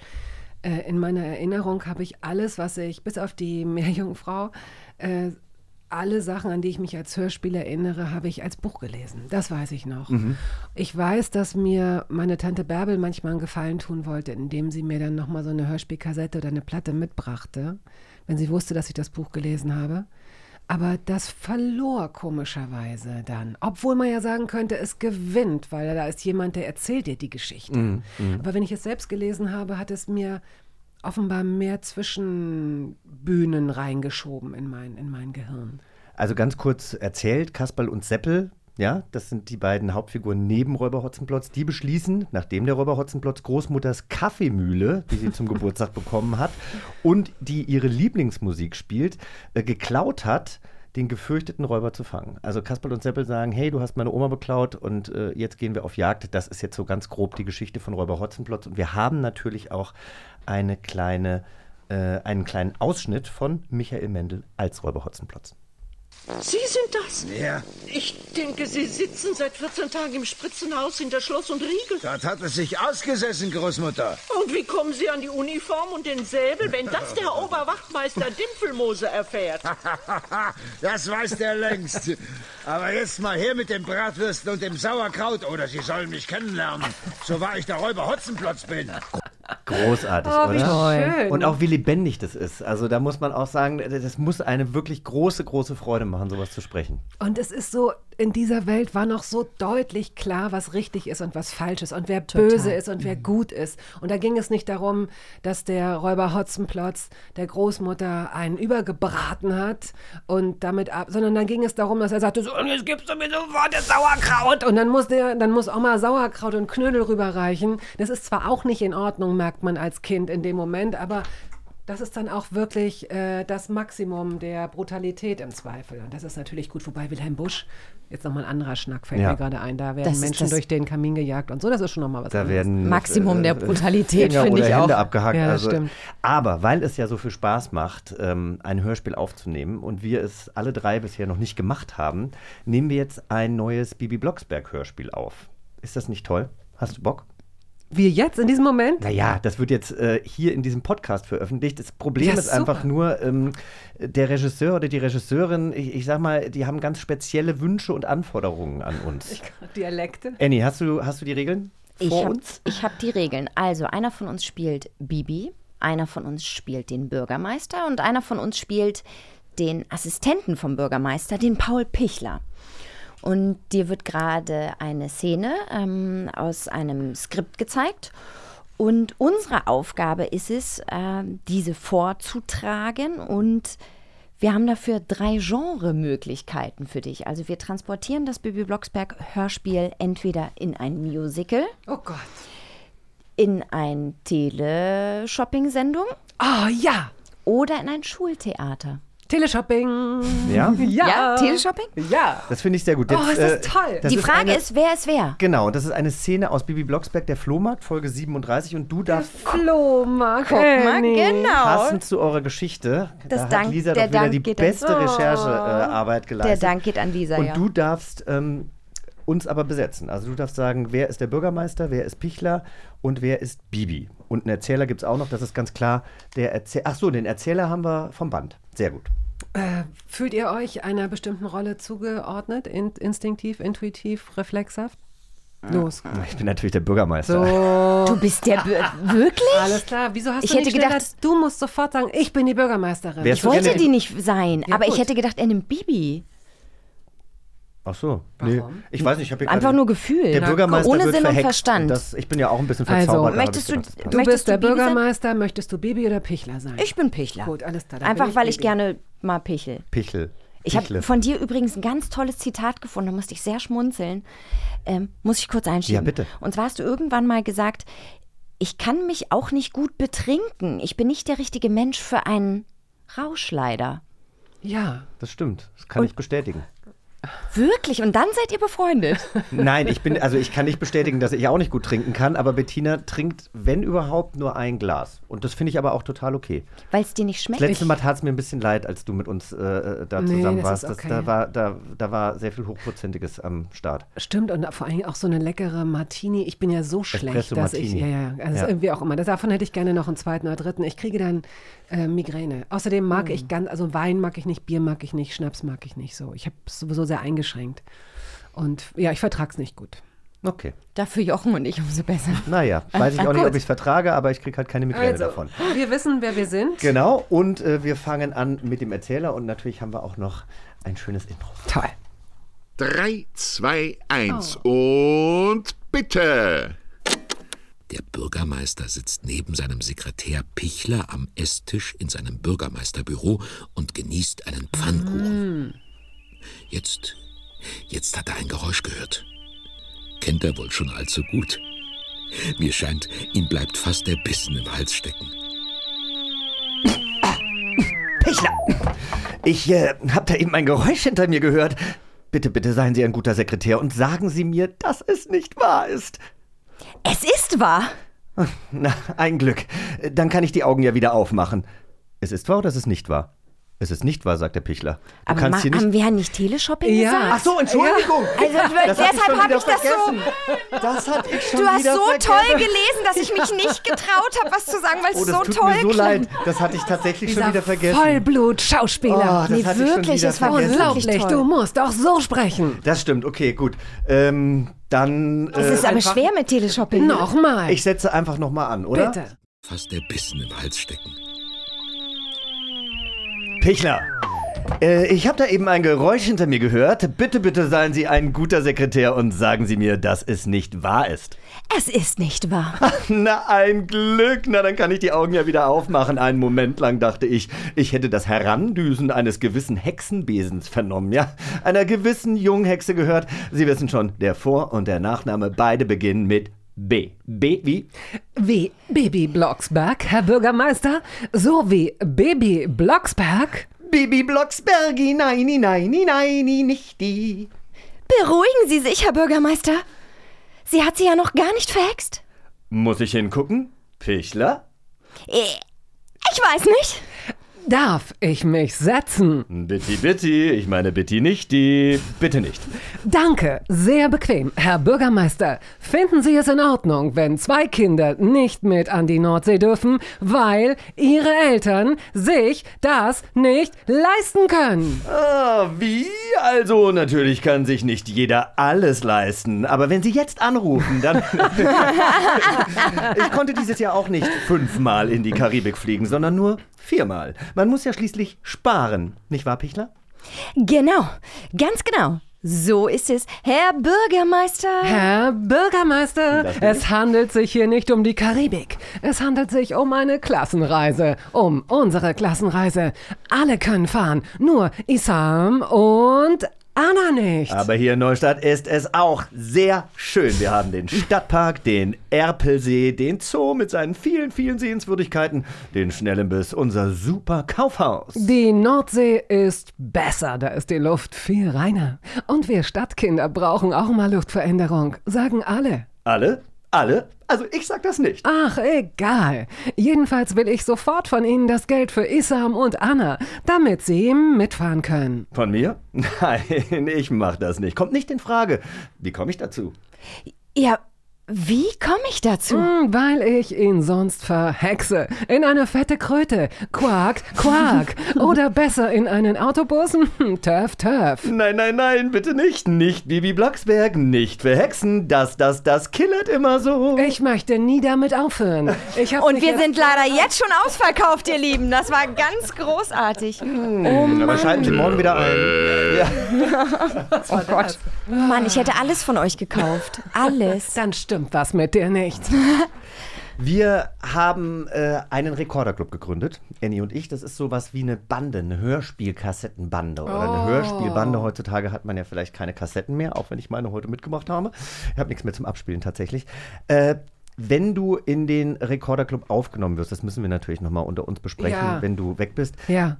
S8: Äh, in meiner Erinnerung habe ich alles, was ich, bis auf die Meerjungfrau, äh, alle Sachen, an die ich mich als Hörspiel erinnere, habe ich als Buch gelesen. Das weiß ich noch.
S2: Mhm.
S8: Ich weiß, dass mir meine Tante Bärbel manchmal einen Gefallen tun wollte, indem sie mir dann nochmal so eine Hörspielkassette oder eine Platte mitbrachte, wenn sie wusste, dass ich das Buch gelesen habe. Aber das verlor komischerweise dann. Obwohl man ja sagen könnte, es gewinnt, weil da ist jemand, der erzählt dir die Geschichte.
S2: Mhm, mhm.
S8: Aber wenn ich es selbst gelesen habe, hat es mir offenbar mehr Zwischenbühnen reingeschoben in mein, in mein Gehirn.
S2: Also ganz kurz erzählt, Kasperl und Seppel, ja, das sind die beiden Hauptfiguren neben Räuber Hotzenplotz, die beschließen, nachdem der Räuber Hotzenplotz Großmutters Kaffeemühle, die sie zum <laughs> Geburtstag bekommen hat und die ihre Lieblingsmusik spielt, äh, geklaut hat, den gefürchteten Räuber zu fangen. Also Kasperl und Seppel sagen, hey, du hast meine Oma beklaut und äh, jetzt gehen wir auf Jagd. Das ist jetzt so ganz grob die Geschichte von Räuber Hotzenplotz. Und wir haben natürlich auch eine kleine, äh, einen kleinen Ausschnitt von Michael Mendel als Räuber Hotzenplotz.
S15: Sie sind das?
S10: Ja.
S15: Ich denke, Sie sitzen seit 14 Tagen im Spritzenhaus hinter Schloss und Riegel.
S10: Dort hat es sich ausgesessen, Großmutter.
S15: Und wie kommen Sie an die Uniform und den Säbel, wenn das der <laughs> Oberwachtmeister Dimpfelmose erfährt? <laughs>
S10: Das weiß der längst. Aber jetzt mal her mit den Bratwürsten und dem Sauerkraut, oder Sie sollen mich kennenlernen. So wahr ich der Räuber Hotzenplotz bin.
S2: Großartig,
S8: Oh, wie
S2: oder?
S8: schön.
S2: Und auch wie lebendig das ist. Also da muss man auch sagen, das muss eine wirklich große, große Freude machen, sowas zu sprechen.
S8: Und es ist so, in dieser Welt war noch so deutlich klar, was richtig ist und was falsch ist und wer böse ist und wer gut ist. Und da ging es nicht darum, dass der Räuber Hotzenplotz der Großmutter einen übergebraten hat und damit ab, sondern dann ging es darum, dass er sagte, so, und jetzt gibst du mir sofort das Sauerkraut. Und dann muss der, dann muss Oma Sauerkraut und Knödel rüberreichen. Das ist zwar auch nicht in Ordnung, merkt man als Kind in dem Moment, aber das ist dann auch wirklich äh, das Maximum der Brutalität im Zweifel. Und das ist natürlich gut. Wobei Wilhelm Busch, jetzt nochmal ein anderer Schnack, fällt
S2: Ja.
S8: mir gerade ein, da werden
S1: Das
S8: Menschen durch den Kamin gejagt und so. Das ist schon nochmal was
S2: Da
S8: anderes.
S2: werden
S1: Maximum der Brutalität, finde ich
S2: Hände
S1: auch.
S2: abgehackt.
S8: Ja, das
S2: also,
S8: stimmt.
S2: aber weil es ja so viel Spaß macht, ähm, ein Hörspiel aufzunehmen und wir es alle drei bisher noch nicht gemacht haben, nehmen wir jetzt ein neues Bibi Blocksberg Hörspiel auf. Ist das nicht toll? Hast du Bock?
S8: Wir jetzt, in diesem Moment?
S2: Naja, das wird jetzt äh, hier in diesem Podcast veröffentlicht. Das Problem
S8: Ja,
S2: ist einfach
S8: super.
S2: nur, ähm, der Regisseur oder die Regisseurin, ich, ich sag mal, die haben ganz spezielle Wünsche und Anforderungen an uns.
S8: Dialekte?
S2: Annie, hast du, hast du die Regeln
S1: Ich
S2: vor
S1: habe
S2: uns?
S1: hab die Regeln. Also, einer von uns spielt Bibi, einer von uns spielt den Bürgermeister und einer von uns spielt den Assistenten vom Bürgermeister, den Paul Pichler. Und dir wird gerade eine Szene ähm, aus einem Skript gezeigt. Und unsere Aufgabe ist es, ähm, diese vorzutragen. Und wir haben dafür drei Genremöglichkeiten für dich. Also wir transportieren das Bibi Blocksberg Hörspiel entweder in ein Musical,
S8: Oh Gott.
S1: in ein Teleshopping-Sendung
S8: Ah, ja.
S1: oder in ein Schultheater.
S8: Teleshopping.
S2: Ja?
S8: Ja.
S1: Ja, Teleshopping?
S8: Ja.
S2: Das finde ich sehr gut.
S8: Oh, ist das toll.
S2: das
S1: Die Frage
S2: eine,
S1: ist, wer ist wer?
S2: Genau, das ist eine Szene aus Bibi Blocksberg, der Flohmarkt, Folge 37 und du darfst
S8: Flohmarkt.
S1: Guck mal, genau.
S2: passend zu eurer Geschichte,
S1: Das
S2: da hat
S1: Dank-
S2: Lisa
S1: der
S2: doch wieder
S1: Dank
S2: die
S1: geht an-
S2: beste
S1: Oh.
S2: Recherchearbeit
S1: Der
S2: geleistet.
S1: Dank geht an Lisa,
S2: und
S1: ja.
S2: du darfst ähm, uns aber besetzen. Also du darfst sagen, wer ist der Bürgermeister, wer ist Pichler und wer ist Bibi. Und einen Erzähler gibt es auch noch, das ist ganz klar. Der Erzähler, ach so, den Erzähler haben wir vom Band. Sehr gut.
S8: Äh, fühlt ihr euch einer bestimmten Rolle zugeordnet? In, instinktiv, intuitiv, reflexhaft? Los.
S2: Ich bin natürlich der Bürgermeister.
S8: So.
S1: Du bist der Bür wirklich?
S8: Alles klar. Wieso hast
S1: Ich
S8: du
S1: hätte
S8: nicht
S1: gedacht-
S8: schneller- du musst sofort sagen, ich bin die Bürgermeisterin.
S1: Ich wollte die nicht sein,
S8: Ja,
S1: aber
S8: gut.
S1: ich hätte gedacht, er nimmt Bibi.
S2: Ach so. Nee, ich weiß nicht, ich habe
S1: Einfach nur Gefühl.
S2: Der Bürgermeister
S1: ohne
S2: wird
S1: Sinn und
S2: verhext.
S1: Verstand.
S2: Das, ich bin ja auch ein bisschen
S8: Also,
S2: verzaubert. hab
S1: möchtest
S2: ich
S1: du-
S2: gedacht.
S8: Du
S1: Möchtest
S8: bist der
S1: du Bibi sein?
S8: Bürgermeister, möchtest du Bibi oder Pichler sein?
S1: Ich bin Pichler.
S8: Gut, alles klar.
S1: Einfach
S8: bin
S1: weil ich
S8: Bibi.
S1: gerne mal pichel.
S2: Pichel.
S1: Ich habe von dir übrigens ein ganz tolles Zitat gefunden, da musste ich sehr schmunzeln. Ähm, muss ich kurz einschieben?
S2: Ja, bitte.
S1: Und zwar hast du irgendwann mal gesagt, ich kann mich auch nicht gut betrinken. Ich bin nicht der richtige Mensch für einen Rauschleider.
S8: Ja.
S2: Das stimmt. Das kann ich bestätigen.
S1: Wirklich? Und dann seid ihr befreundet? <laughs>
S2: Nein, ich bin, also ich kann nicht bestätigen, dass ich auch nicht gut trinken kann, aber Bettina trinkt, wenn überhaupt, nur ein Glas. Und das finde ich aber auch total okay.
S1: Weil es dir nicht
S2: Das
S1: schmeckt?
S2: letzte Mal tat es mir ein bisschen leid, als du mit uns äh, da
S8: Nee,
S2: zusammen
S8: das
S2: warst.
S8: ist
S2: Das,
S8: okay.
S2: da, war, da, da war sehr viel Hochprozentiges am Start.
S8: Stimmt, und vor allem auch so eine leckere Martini. Ich bin ja so schlecht,
S2: Espresso
S8: dass ich.
S2: Martini.
S8: Ja, ja, also
S2: Ja.
S8: irgendwie auch immer. Davon hätte ich gerne noch einen zweiten oder dritten. Ich kriege dann äh, Migräne. Außerdem mag
S1: Hm.
S8: ich ganz, also Wein mag ich nicht, Bier mag ich nicht, Schnaps mag ich nicht so. Ich habe es sowieso sehr eingeschränkt. Und ja, ich vertrage es nicht gut.
S2: Okay.
S1: Dafür Jochen und ich umso besser.
S2: Naja, weiß ich auch nicht, ob ich es vertrage, aber ich kriege halt keine Migräne
S8: Also,
S2: davon.
S8: wir wissen, wer wir sind.
S2: Genau, und äh, wir fangen an mit dem Erzähler und natürlich haben wir auch noch ein schönes Intro.
S8: Toll.
S3: 3, 2, 1 und bitte.
S12: Der Bürgermeister sitzt neben seinem Sekretär Pichler am Esstisch in seinem Bürgermeisterbüro und genießt einen Pfannkuchen. Jetzt, jetzt hat er ein Geräusch gehört. Kennt er wohl schon allzu gut. Mir scheint, ihm bleibt fast der Bissen im Hals stecken.
S2: Pichler! Ich äh, habe da eben ein Geräusch hinter mir gehört. Bitte, bitte seien Sie ein guter Sekretär und sagen Sie mir, dass es nicht wahr ist.
S1: Es ist wahr.
S2: Na, ein Glück. Dann kann ich die Augen ja wieder aufmachen. Es ist wahr oder es ist nicht wahr? Es ist nicht wahr, sagt der Pichler. Du
S1: Aber
S2: kannst
S1: ma-
S2: hier nicht.
S1: haben wir ja nicht Teleshopping
S8: Ja.
S1: gesagt?
S2: Ach so, Entschuldigung.
S1: Also
S2: Das
S1: deshalb
S2: schon
S1: habe ich das so.
S2: vergessen. Das hatte ich schon
S1: Du hast
S2: wieder
S1: so
S2: vergessen.
S1: toll gelesen, dass ich mich nicht getraut habe, was zu sagen, weil es
S2: Oh, das
S1: so
S2: tut
S1: toll
S2: mir so leid. Das hatte ich tatsächlich schon
S8: Dieser
S2: wieder vergessen.
S8: Vollblut-Schauspieler.
S2: Oh, das
S1: Nee,
S2: schon
S1: wirklich, es war
S8: Unglaublich, du musst auch so sprechen.
S2: Das stimmt, okay, gut. Ähm, dann.
S1: Es ist
S2: äh,
S1: aber
S2: einfach-
S1: schwer mit Teleshopping.
S8: Nochmal.
S2: Ich setze einfach nochmal an, oder?
S8: Bitte.
S12: Fast der Bissen im Hals stecken.
S2: Pichler. Äh, ich habe da eben ein Geräusch hinter mir gehört. Bitte, bitte seien Sie ein guter Sekretär und sagen Sie mir, dass es nicht wahr ist.
S1: Es ist nicht wahr. <laughs>
S2: Na, ein Glück. Na, dann kann ich die Augen ja wieder aufmachen. Einen Moment lang dachte ich, ich hätte das Herandüsen eines gewissen Hexenbesens vernommen, ja? Einer gewissen Junghexe gehört. Sie wissen schon, der Vor- und der Nachname beide beginnen mit B. B wie?
S8: Wie Baby Blocksberg, Herr Bürgermeister, so wie Baby Blocksberg.
S2: Bibi Blocksbergi, nein, nein, nein, nicht die.
S1: Beruhigen Sie sich, Herr Bürgermeister. Sie hat sie ja noch gar nicht verhext.
S2: Muss ich hingucken? Pichler?
S1: Äh, Ich weiß nicht.
S8: Darf ich mich setzen?
S2: Bitte, bitte. Ich meine bitte nicht die. Bitte nicht.
S8: Danke, sehr bequem. Herr Bürgermeister, finden Sie es in Ordnung, wenn zwei Kinder nicht mit an die Nordsee dürfen, weil ihre Eltern sich das nicht leisten können?
S2: Ah, wie? Also, natürlich kann sich nicht jeder alles leisten. Aber wenn Sie jetzt anrufen, dann. <laughs> <laughs> ich konnte dieses Jahr auch nicht fünfmal in die Karibik fliegen, sondern nur viermal. Man muss ja schließlich sparen. Nicht wahr, Pichler?
S1: Genau, ganz genau. So ist es, Herr Bürgermeister.
S8: Herr Bürgermeister, es handelt sich hier nicht um die Karibik. Es handelt sich um eine Klassenreise. Um unsere Klassenreise. Alle können fahren, nur Isam und Anna nicht.
S2: Aber hier in Neustadt ist es auch sehr schön. Wir haben den Stadtpark, den Erpelsee, den Zoo mit seinen vielen, vielen Sehenswürdigkeiten, den Schnellimbiss, unser super Kaufhaus.
S8: Die Nordsee ist besser, da ist die Luft viel reiner. Und wir Stadtkinder brauchen auch mal Luftveränderung, sagen alle.
S2: Alle? Alle? Also ich sag das nicht.
S8: Ach, egal. Jedenfalls will ich sofort von Ihnen das Geld für Isam und Anna, damit Sie mitfahren können.
S2: Von mir? <laughs> Nein, ich mach das nicht. Kommt nicht in Frage. Wie komme ich dazu?
S1: Ja, wie komme ich dazu?
S8: Hm, weil ich ihn sonst verhexe. In eine fette Kröte. Quark, Quark. <laughs> Oder besser in einen Autobus. <laughs> Hm, Töff, töff.
S2: Nein, nein, nein, bitte nicht. Nicht Bibi Blocksberg, nicht verhexen. Das, das, das killert immer so.
S8: Ich möchte nie damit aufhören.
S1: Und wir sind leider jetzt schon ausverkauft, ihr Lieben. Das war ganz großartig. Oh
S2: Hm, aber schalten Sie morgen wieder ein. Ja. <laughs>
S1: Oh Gott. Mann, ich hätte alles von euch gekauft. Alles.
S8: Dann stimmt was mit dir nicht. <laughs>
S2: Wir haben äh, einen Rekorderclub gegründet, Annie und ich. Das ist sowas wie eine Bande, eine Hörspielkassettenbande oder eine
S8: Oh.
S2: Hörspielbande. Heutzutage hat man ja vielleicht keine Kassetten mehr, auch wenn ich meine heute mitgemacht habe. Ich habe nichts mehr zum Abspielen tatsächlich. Äh, wenn du in den Rekorderclub aufgenommen wirst, das müssen wir natürlich nochmal unter uns besprechen,
S8: Ja.
S2: wenn du weg bist.
S8: Ja.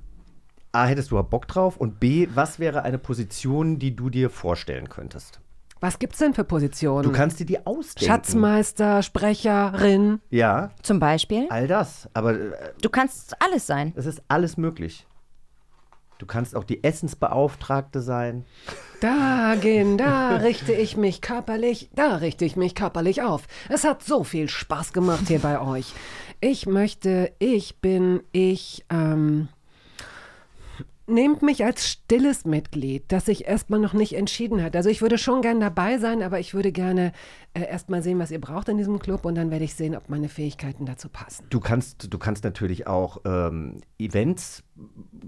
S2: A, hättest du Bock drauf? Und B, was wäre eine Position, die du dir vorstellen könntest?
S8: Was gibt's denn für Positionen?
S2: Du kannst dir die ausdenken.
S8: Schatzmeister, Sprecherin.
S2: Ja.
S1: Zum Beispiel?
S2: All das. Aber äh,
S1: Du kannst alles sein.
S2: es ist alles möglich. Du kannst auch die Essensbeauftragte sein.
S8: Da gehen, da richte ich mich körperlich, da richte ich mich körperlich auf. Es hat so viel Spaß gemacht hier bei euch. Ich möchte, ich bin, ich, ähm, nehmt mich als stilles Mitglied, das sich erstmal noch nicht entschieden hat. Also ich würde schon gern dabei sein, aber ich würde gerne äh, erstmal sehen, was ihr braucht in diesem Club und dann werde ich sehen, ob meine Fähigkeiten dazu passen.
S2: Du kannst, du kannst natürlich auch ähm, Events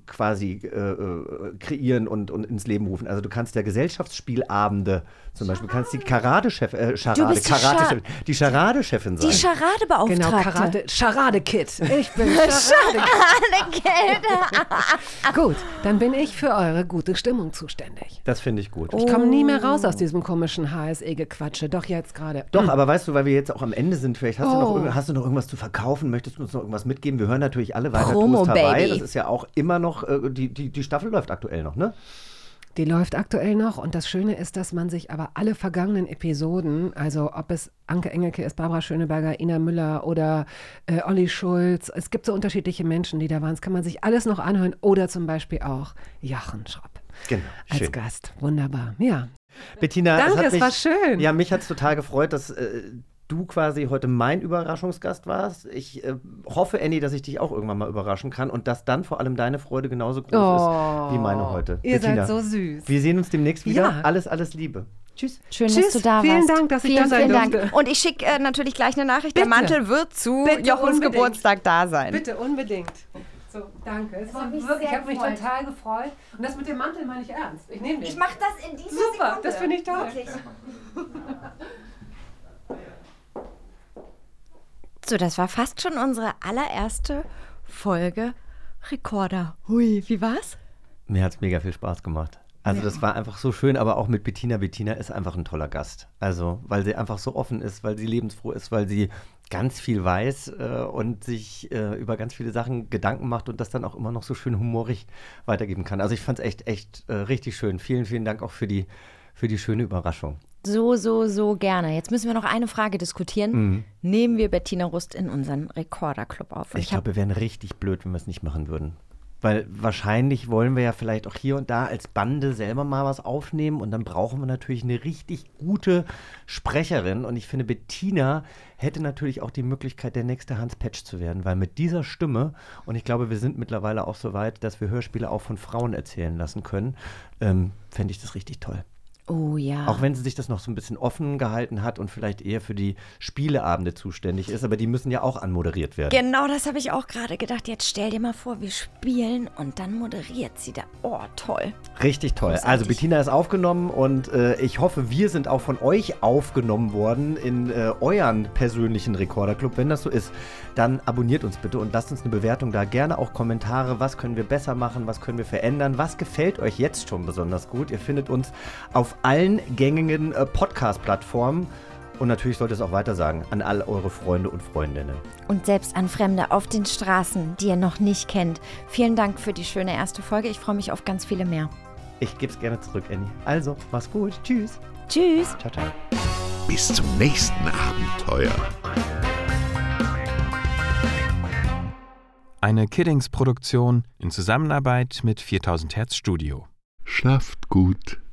S2: quasi äh, äh, kreieren und, und ins Leben rufen. Also du kannst ja Gesellschaftsspielabende zum Beispiel, du kannst die Karate-Chef, äh, Charade,
S1: bist die
S2: Karate
S1: Char-
S2: die Charade-Chefin sein.
S1: Die Charadebeauftragte.
S8: Genau, Karate, Charade-Kid. Ich bin <laughs>
S1: Charade-Kid. <laughs> <laughs>
S8: Gut, dann bin ich für eure gute Stimmung zuständig.
S2: das finde ich gut.
S8: Ich komme nie mehr raus aus diesem komischen HSE-Gequatsche. Doch jetzt gerade.
S2: Doch, aber weißt du, weil wir jetzt auch am Ende sind, vielleicht hast, du noch,
S8: Oh.
S2: hast du noch irgendwas zu verkaufen, möchtest du uns noch irgendwas mitgeben? Wir hören natürlich alle weiter
S1: Promo,
S2: Toast Hawaii.
S1: Baby.
S2: Das ist ja auch immer noch, äh, die, die, die Staffel läuft aktuell noch, ne?
S8: Die läuft aktuell noch und das Schöne ist, dass man sich aber alle vergangenen Episoden, also ob es Anke Engelke ist, Barbara Schöneberger, Ina Müller oder äh, Olli Schulz, es gibt so unterschiedliche Menschen, die da waren. Das kann man sich alles noch anhören oder zum Beispiel auch Jochen Schropp
S2: Genau,
S8: als
S2: schön.
S8: Gast. Wunderbar. Ja.
S2: Bettina,
S8: Danke,
S2: hat
S8: es
S2: mich,
S8: war schön.
S2: Ja, mich hat es total gefreut, dass äh, du quasi heute mein Überraschungsgast warst. Ich äh, hoffe, Annie, dass ich dich auch irgendwann mal überraschen kann und dass dann vor allem deine Freude genauso groß
S8: Oh,
S2: ist wie meine heute.
S8: ihr seid
S2: Bettina,
S8: so süß.
S2: Wir sehen uns demnächst wieder.
S8: Ja.
S2: Alles, alles Liebe. Tschüss.
S1: Schön,
S8: Tschüss,
S1: dass du da
S8: vielen
S1: warst.
S8: Dank, dass ich
S1: vielen,
S8: da sein
S1: vielen
S8: durfte.
S1: Dank. Und ich schicke äh, natürlich gleich eine Nachricht.
S8: Bitte.
S1: Der Mantel wird zu
S8: Bitte,
S1: Jochens
S8: unbedingt.
S1: Geburtstag da sein.
S8: Bitte, unbedingt. So, danke. Es war
S1: hat mich
S8: wirklich, ich habe mich total gefreut. Und das mit dem Mantel meine ich ernst. Ich nehme den.
S1: Ich mache das in dieser
S8: Super,
S1: Sekunde.
S8: das finde ich toll.
S1: Wirklich. <laughs> So, das war fast schon unsere allererste Folge Rekorder. Hui, wie war's?
S2: Mir hat es mega viel Spaß gemacht. Also das war einfach so schön, aber auch mit Bettina. Bettina ist einfach ein toller Gast. Also, weil sie einfach so offen ist, weil sie lebensfroh ist, weil sie ganz viel weiß äh, und sich äh, über ganz viele Sachen Gedanken macht und das dann auch immer noch so schön humorig weitergeben kann. Also ich fand es echt, echt äh, richtig schön. Vielen, vielen Dank auch für die, für die schöne Überraschung.
S1: So, so, so gerne. Jetzt müssen wir noch eine Frage diskutieren.
S2: Mhm.
S1: Nehmen wir Bettina Rust in unseren Rekorderclub auf? Und
S2: Ich glaube, wir wären richtig blöd, wenn wir es nicht machen würden. Weil wahrscheinlich wollen wir ja vielleicht auch hier und da als Bande selber mal was aufnehmen und dann brauchen wir natürlich eine richtig gute Sprecherin. Und ich finde, Bettina hätte natürlich auch die Möglichkeit, der nächste Hans Petsch zu werden, weil mit dieser Stimme, und ich glaube, wir sind mittlerweile auch so weit, dass wir Hörspiele auch von Frauen erzählen lassen können, ähm, fände ich das richtig toll.
S1: Oh ja.
S2: Auch wenn sie sich das noch so ein bisschen offen gehalten hat und vielleicht eher für die Spieleabende zuständig ist, aber die müssen ja auch anmoderiert werden.
S1: Genau, das habe ich auch gerade gedacht. Jetzt stell dir mal vor, wir spielen und dann moderiert sie da. Oh, toll.
S2: Richtig toll.
S1: Großartig.
S2: Also Bettina ist aufgenommen und äh, ich hoffe, wir sind auch von euch aufgenommen worden in äh, euren persönlichen Rekorderclub. Wenn das so ist, dann abonniert uns bitte und lasst uns eine Bewertung da. Gerne auch Kommentare. Was können wir besser machen? Was können wir verändern? Was gefällt euch jetzt schon besonders gut? Ihr findet uns auf allen gängigen äh, Podcast-Plattformen. Und natürlich sollte es auch weiter sagen an all eure Freunde und Freundinnen.
S1: Und selbst an Fremde auf den Straßen, die ihr noch nicht kennt. Vielen Dank für die schöne erste Folge. Ich freue mich auf ganz viele mehr.
S2: Ich gebe es gerne zurück, Annie. Also, mach's gut. Tschüss.
S1: Tschüss.
S2: Ciao, ciao.
S12: Bis zum nächsten Abenteuer.
S16: Eine Kiddings-Produktion in Zusammenarbeit mit 4000 Hertz Studio.
S3: Schlaft gut.